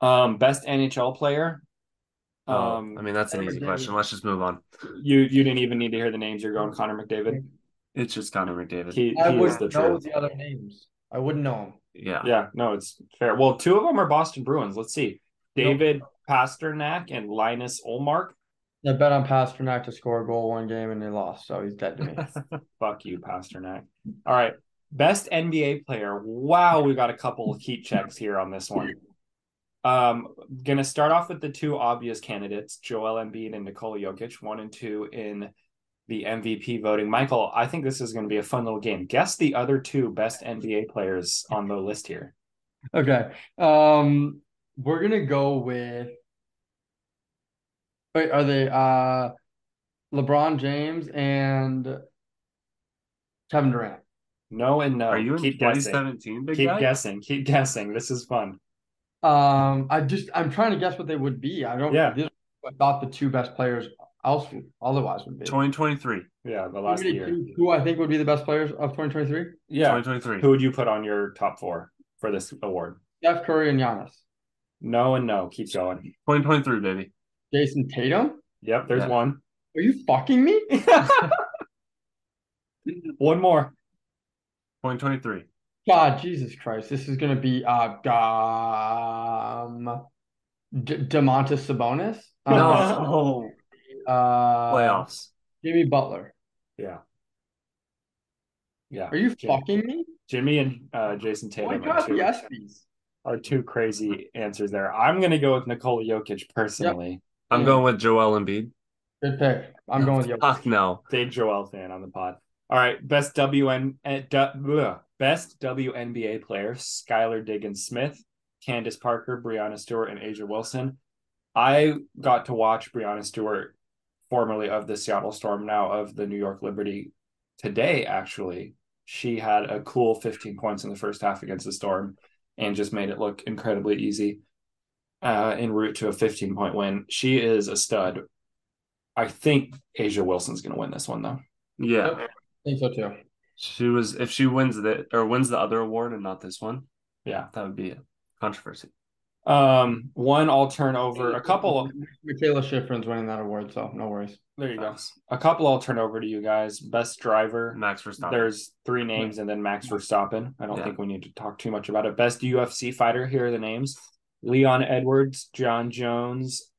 Um, best NHL player. Oh, Um, I mean that's an easy McDavid. question. Let's just move on. you you didn't even need to hear the names. You're going Connor McDavid. It's just Connor McDavid. He, I he is wouldn't the know truth. the other names. I wouldn't know them. yeah. Yeah, no, it's fair. Well, two of them are Boston Bruins. Let's see. David Pastrnak and Linus Ullmark. I bet on Pastrnak to score a goal one game and they lost, so he's dead to me. <laughs> Fuck you, Pastrnak. All right. Best NBA player. Wow, we got a couple of heat checks here on this one. Um, gonna start off with the two obvious candidates, Joel Embiid and Nikola Jokic, one and two in the MVP voting. Michael, I think this is gonna be a fun little game. Guess the other two best NBA players on the list here. Okay. Um, we're gonna go with. Wait, are they uh LeBron James and Kevin Durant? No and no. Are you in keep guessing. 2017, big Keep guy? guessing. Keep guessing. This is fun. Um, I just I'm trying to guess what they would be. I don't. Yeah. This, I thought the two best players else otherwise would be. 2023. Yeah, the last want me to year. Who I think would be the best players of 2023? Yeah. 2023. Who would you put on your top four for this award? Steph Curry and Giannis. No and no. Keep going. 2023, baby. Jayson Tatum. Yep, there's Yeah. one. Are you fucking me? <laughs> <laughs> one more. 2023. God, Jesus Christ! This is gonna be uh um D- Domantas Sabonis. Um, No. <laughs> Uh, Playoffs. Jimmy Butler. Yeah. Yeah. Are you Jimmy. fucking me? Jimmy and uh, Jayson Oh my Tatum are two, the are two crazy answers there. I'm going to go with Nikola Jokic personally. I'm Yeah. going with Joel Embiid. Good pick. I'm going with you. Fuck no. Big Joel fan on the pod. All right. Best WN, eh, du- bleh. Best WNBA player Skylar Diggins Smith, Candace Parker, Breanna Stewart, and A'ja Wilson. I got to watch Breanna Stewart, formerly of the Seattle Storm, now of the New York Liberty, today, actually. She had a cool 15 points in the first half against the Storm and just made it look incredibly easy uh, en route to a 15 point win. She is a stud. I think A'ja Wilson's going to win this one, though. Yeah. I think so too. She was if she wins the or wins the other award and not this one, Yeah. that would be a controversy. Um, one I'll turn over. A couple. Mikaela Shiffrin's winning that award, so no worries. There you go. A couple I'll turn over to you guys. Best driver. Max Verstappen. There's three names and then Max Verstappen. I don't Yeah. think we need to talk too much about it. Best UFC fighter. Here are the names: Leon Edwards, Jon Jones,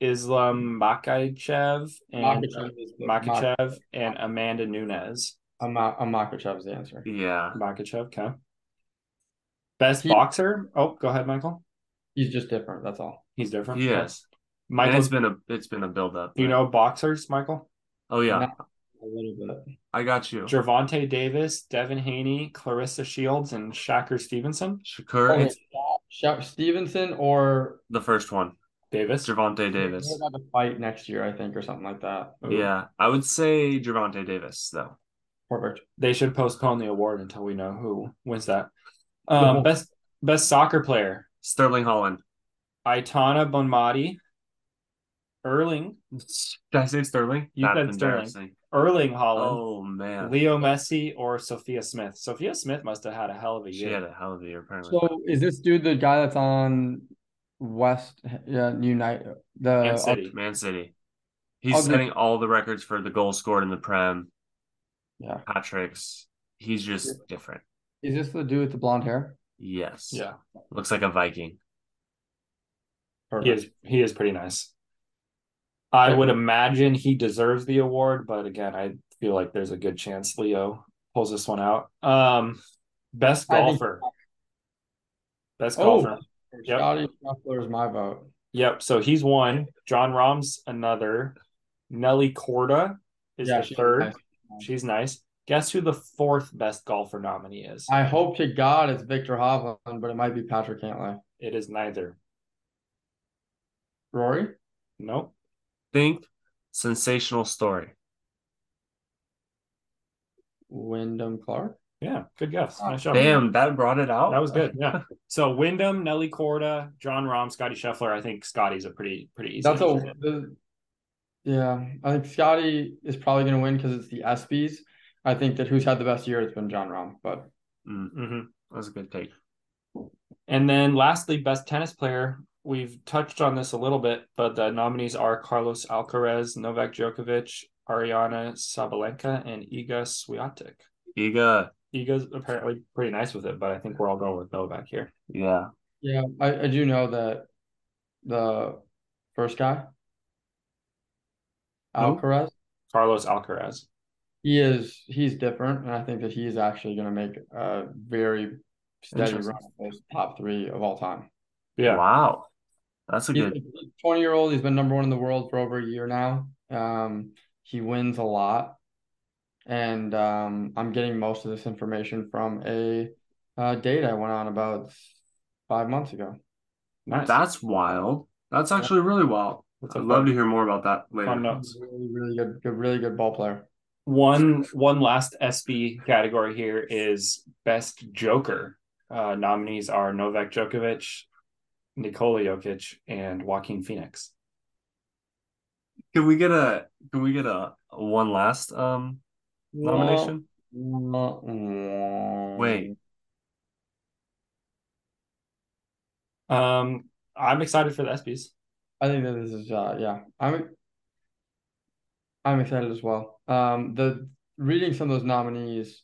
Islam Makhachev, and Makhachev Makhachev, and Amanda Nunes. I'm not. I'm Makhachev's the answer. yeah. Makhachev. Okay. Best He- boxer. Oh, go ahead, Michael. He's just different. That's all. He's different. Yes. And Michael, it's been a it's been a build up. do you know boxers, Michael? Oh yeah, Not a little bit. I got you. Gervonta Davis, Devin Haney, Claressa Shields, and Shakur Stevenson. Shakur, Okay, it's Sha- Stevenson or the first one. Davis. Gervonta Davis. They're about to fight next year, I think, or something like that. Yeah, I would say Gervonta Davis though. Perfect. They should postpone the award until we know who wins that. Cool. Um, best best soccer player: Sterling Haaland. Aitana Bonmati, Erling Did I say Sterling? You That's said Sterling. Erling Haaland, Oh man, Leo Messi, or Sophia Smith. Sophia Smith must have had a hell of a year. she had a hell of a year apparently. So is this dude the guy that's on West yeah, United the Man City. Man City. He's I'll setting all the records for the goals scored in the Prem. Yeah. Hat tricks. He's just different. Is this the dude with the blonde hair? Yes. Yeah, Looks like a Viking. he is. He is pretty nice. I would imagine he deserves the award, but again, I feel like there's a good chance Leo pulls this one out. Um, best I think- golfer. Best Oh. golfer. Yep. Scotty Scheffler is my vote. Yep. So he's one. Jon Rahm's another. Nelly Korda is the third. nice. She's nice. Guess who the fourth best golfer nominee is? I hope to God it's Viktor Hovland, but it might be Patrick Cantlay. It is neither. Rory? Nope. Think sensational story. Wyndham Clark? Yeah, good guess. Oh, Nice job. Damn, that brought it out. That was good. Yeah. So Wyndham, Nelly Korda, Jon Rahm, Scotty Scheffler. I think Scotty's a pretty pretty easy. That's a answer. the, yeah. I think Scotty is probably going to win because it's the ESPYS. I think that who's had the best year has been Jon Rahm, but Mm, Mhm. that was a good take. And then lastly, best tennis player. We've touched on this a little bit, but the nominees are Carlos Alcaraz, Novak Djokovic, Aryna Sabalenka, and Iga Swiatek. Iga, Iga's apparently pretty nice with it, but I think we're all going with Novak here. yeah. yeah, I, I do know that the first guy, Who? Alcaraz, Carlos Alcaraz. he is he's different, and I think that he's actually going to make a very steady run Interesting. of top three of all time. Yeah. Wow. That's a He's good. a 20 year old. He's been number one in the world for over a year now. Um, he wins a lot. And um, I'm getting most of this information from a uh, date I went on about five months ago. Nice. That's wild. That's actually really wild. That's a I'd love fun- to hear more about that fun later. notes. Really, really good, good, really good ball player. One one last ESPY category here is best Joker. Uh, nominees are Novak Djokovic, Nikola Jokic, and Joaquin Phoenix. Can we get a can we get a, a one last um nomination? Wait. Um, I'm excited for the ESPYS. I think that this is uh yeah. I'm I'm excited as well. Um the reading some of those nominees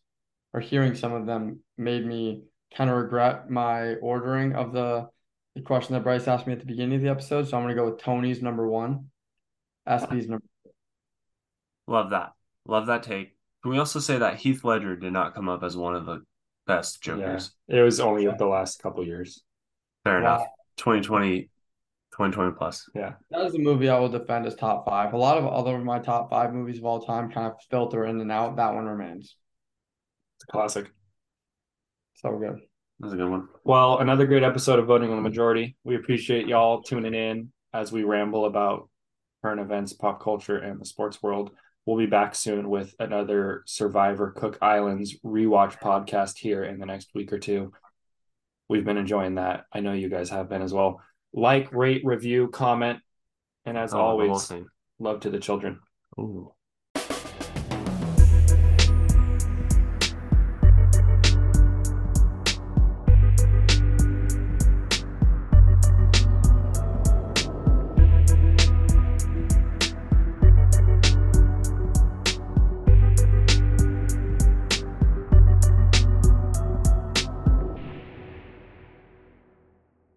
or hearing some of them made me kind of regret my ordering of the, the question that Bryce asked me at the beginning of the episode. So I'm gonna go with Tony's number one, ESPY's number Love that. Love that take. Can we also say that Heath Ledger did not come up as one of the best Jokers? Yeah, It was only of the last couple years. Fair Wow. enough. 2020, 2020 plus. Yeah. That is a movie I will defend as top five. A lot of other of my top five movies of all time kind of filter in and out. That one remains. It's a classic. So good. That's a good one. Well, another great episode of Voting on the Majority. We appreciate y'all tuning in as we ramble about current events, pop culture, and the sports world. We'll be back soon with another Survivor Cook Islands rewatch podcast here in the next week or two. We've been enjoying that. I know you guys have been as well. Like, rate, review, comment, and as Oh, always, love to the children. Ooh.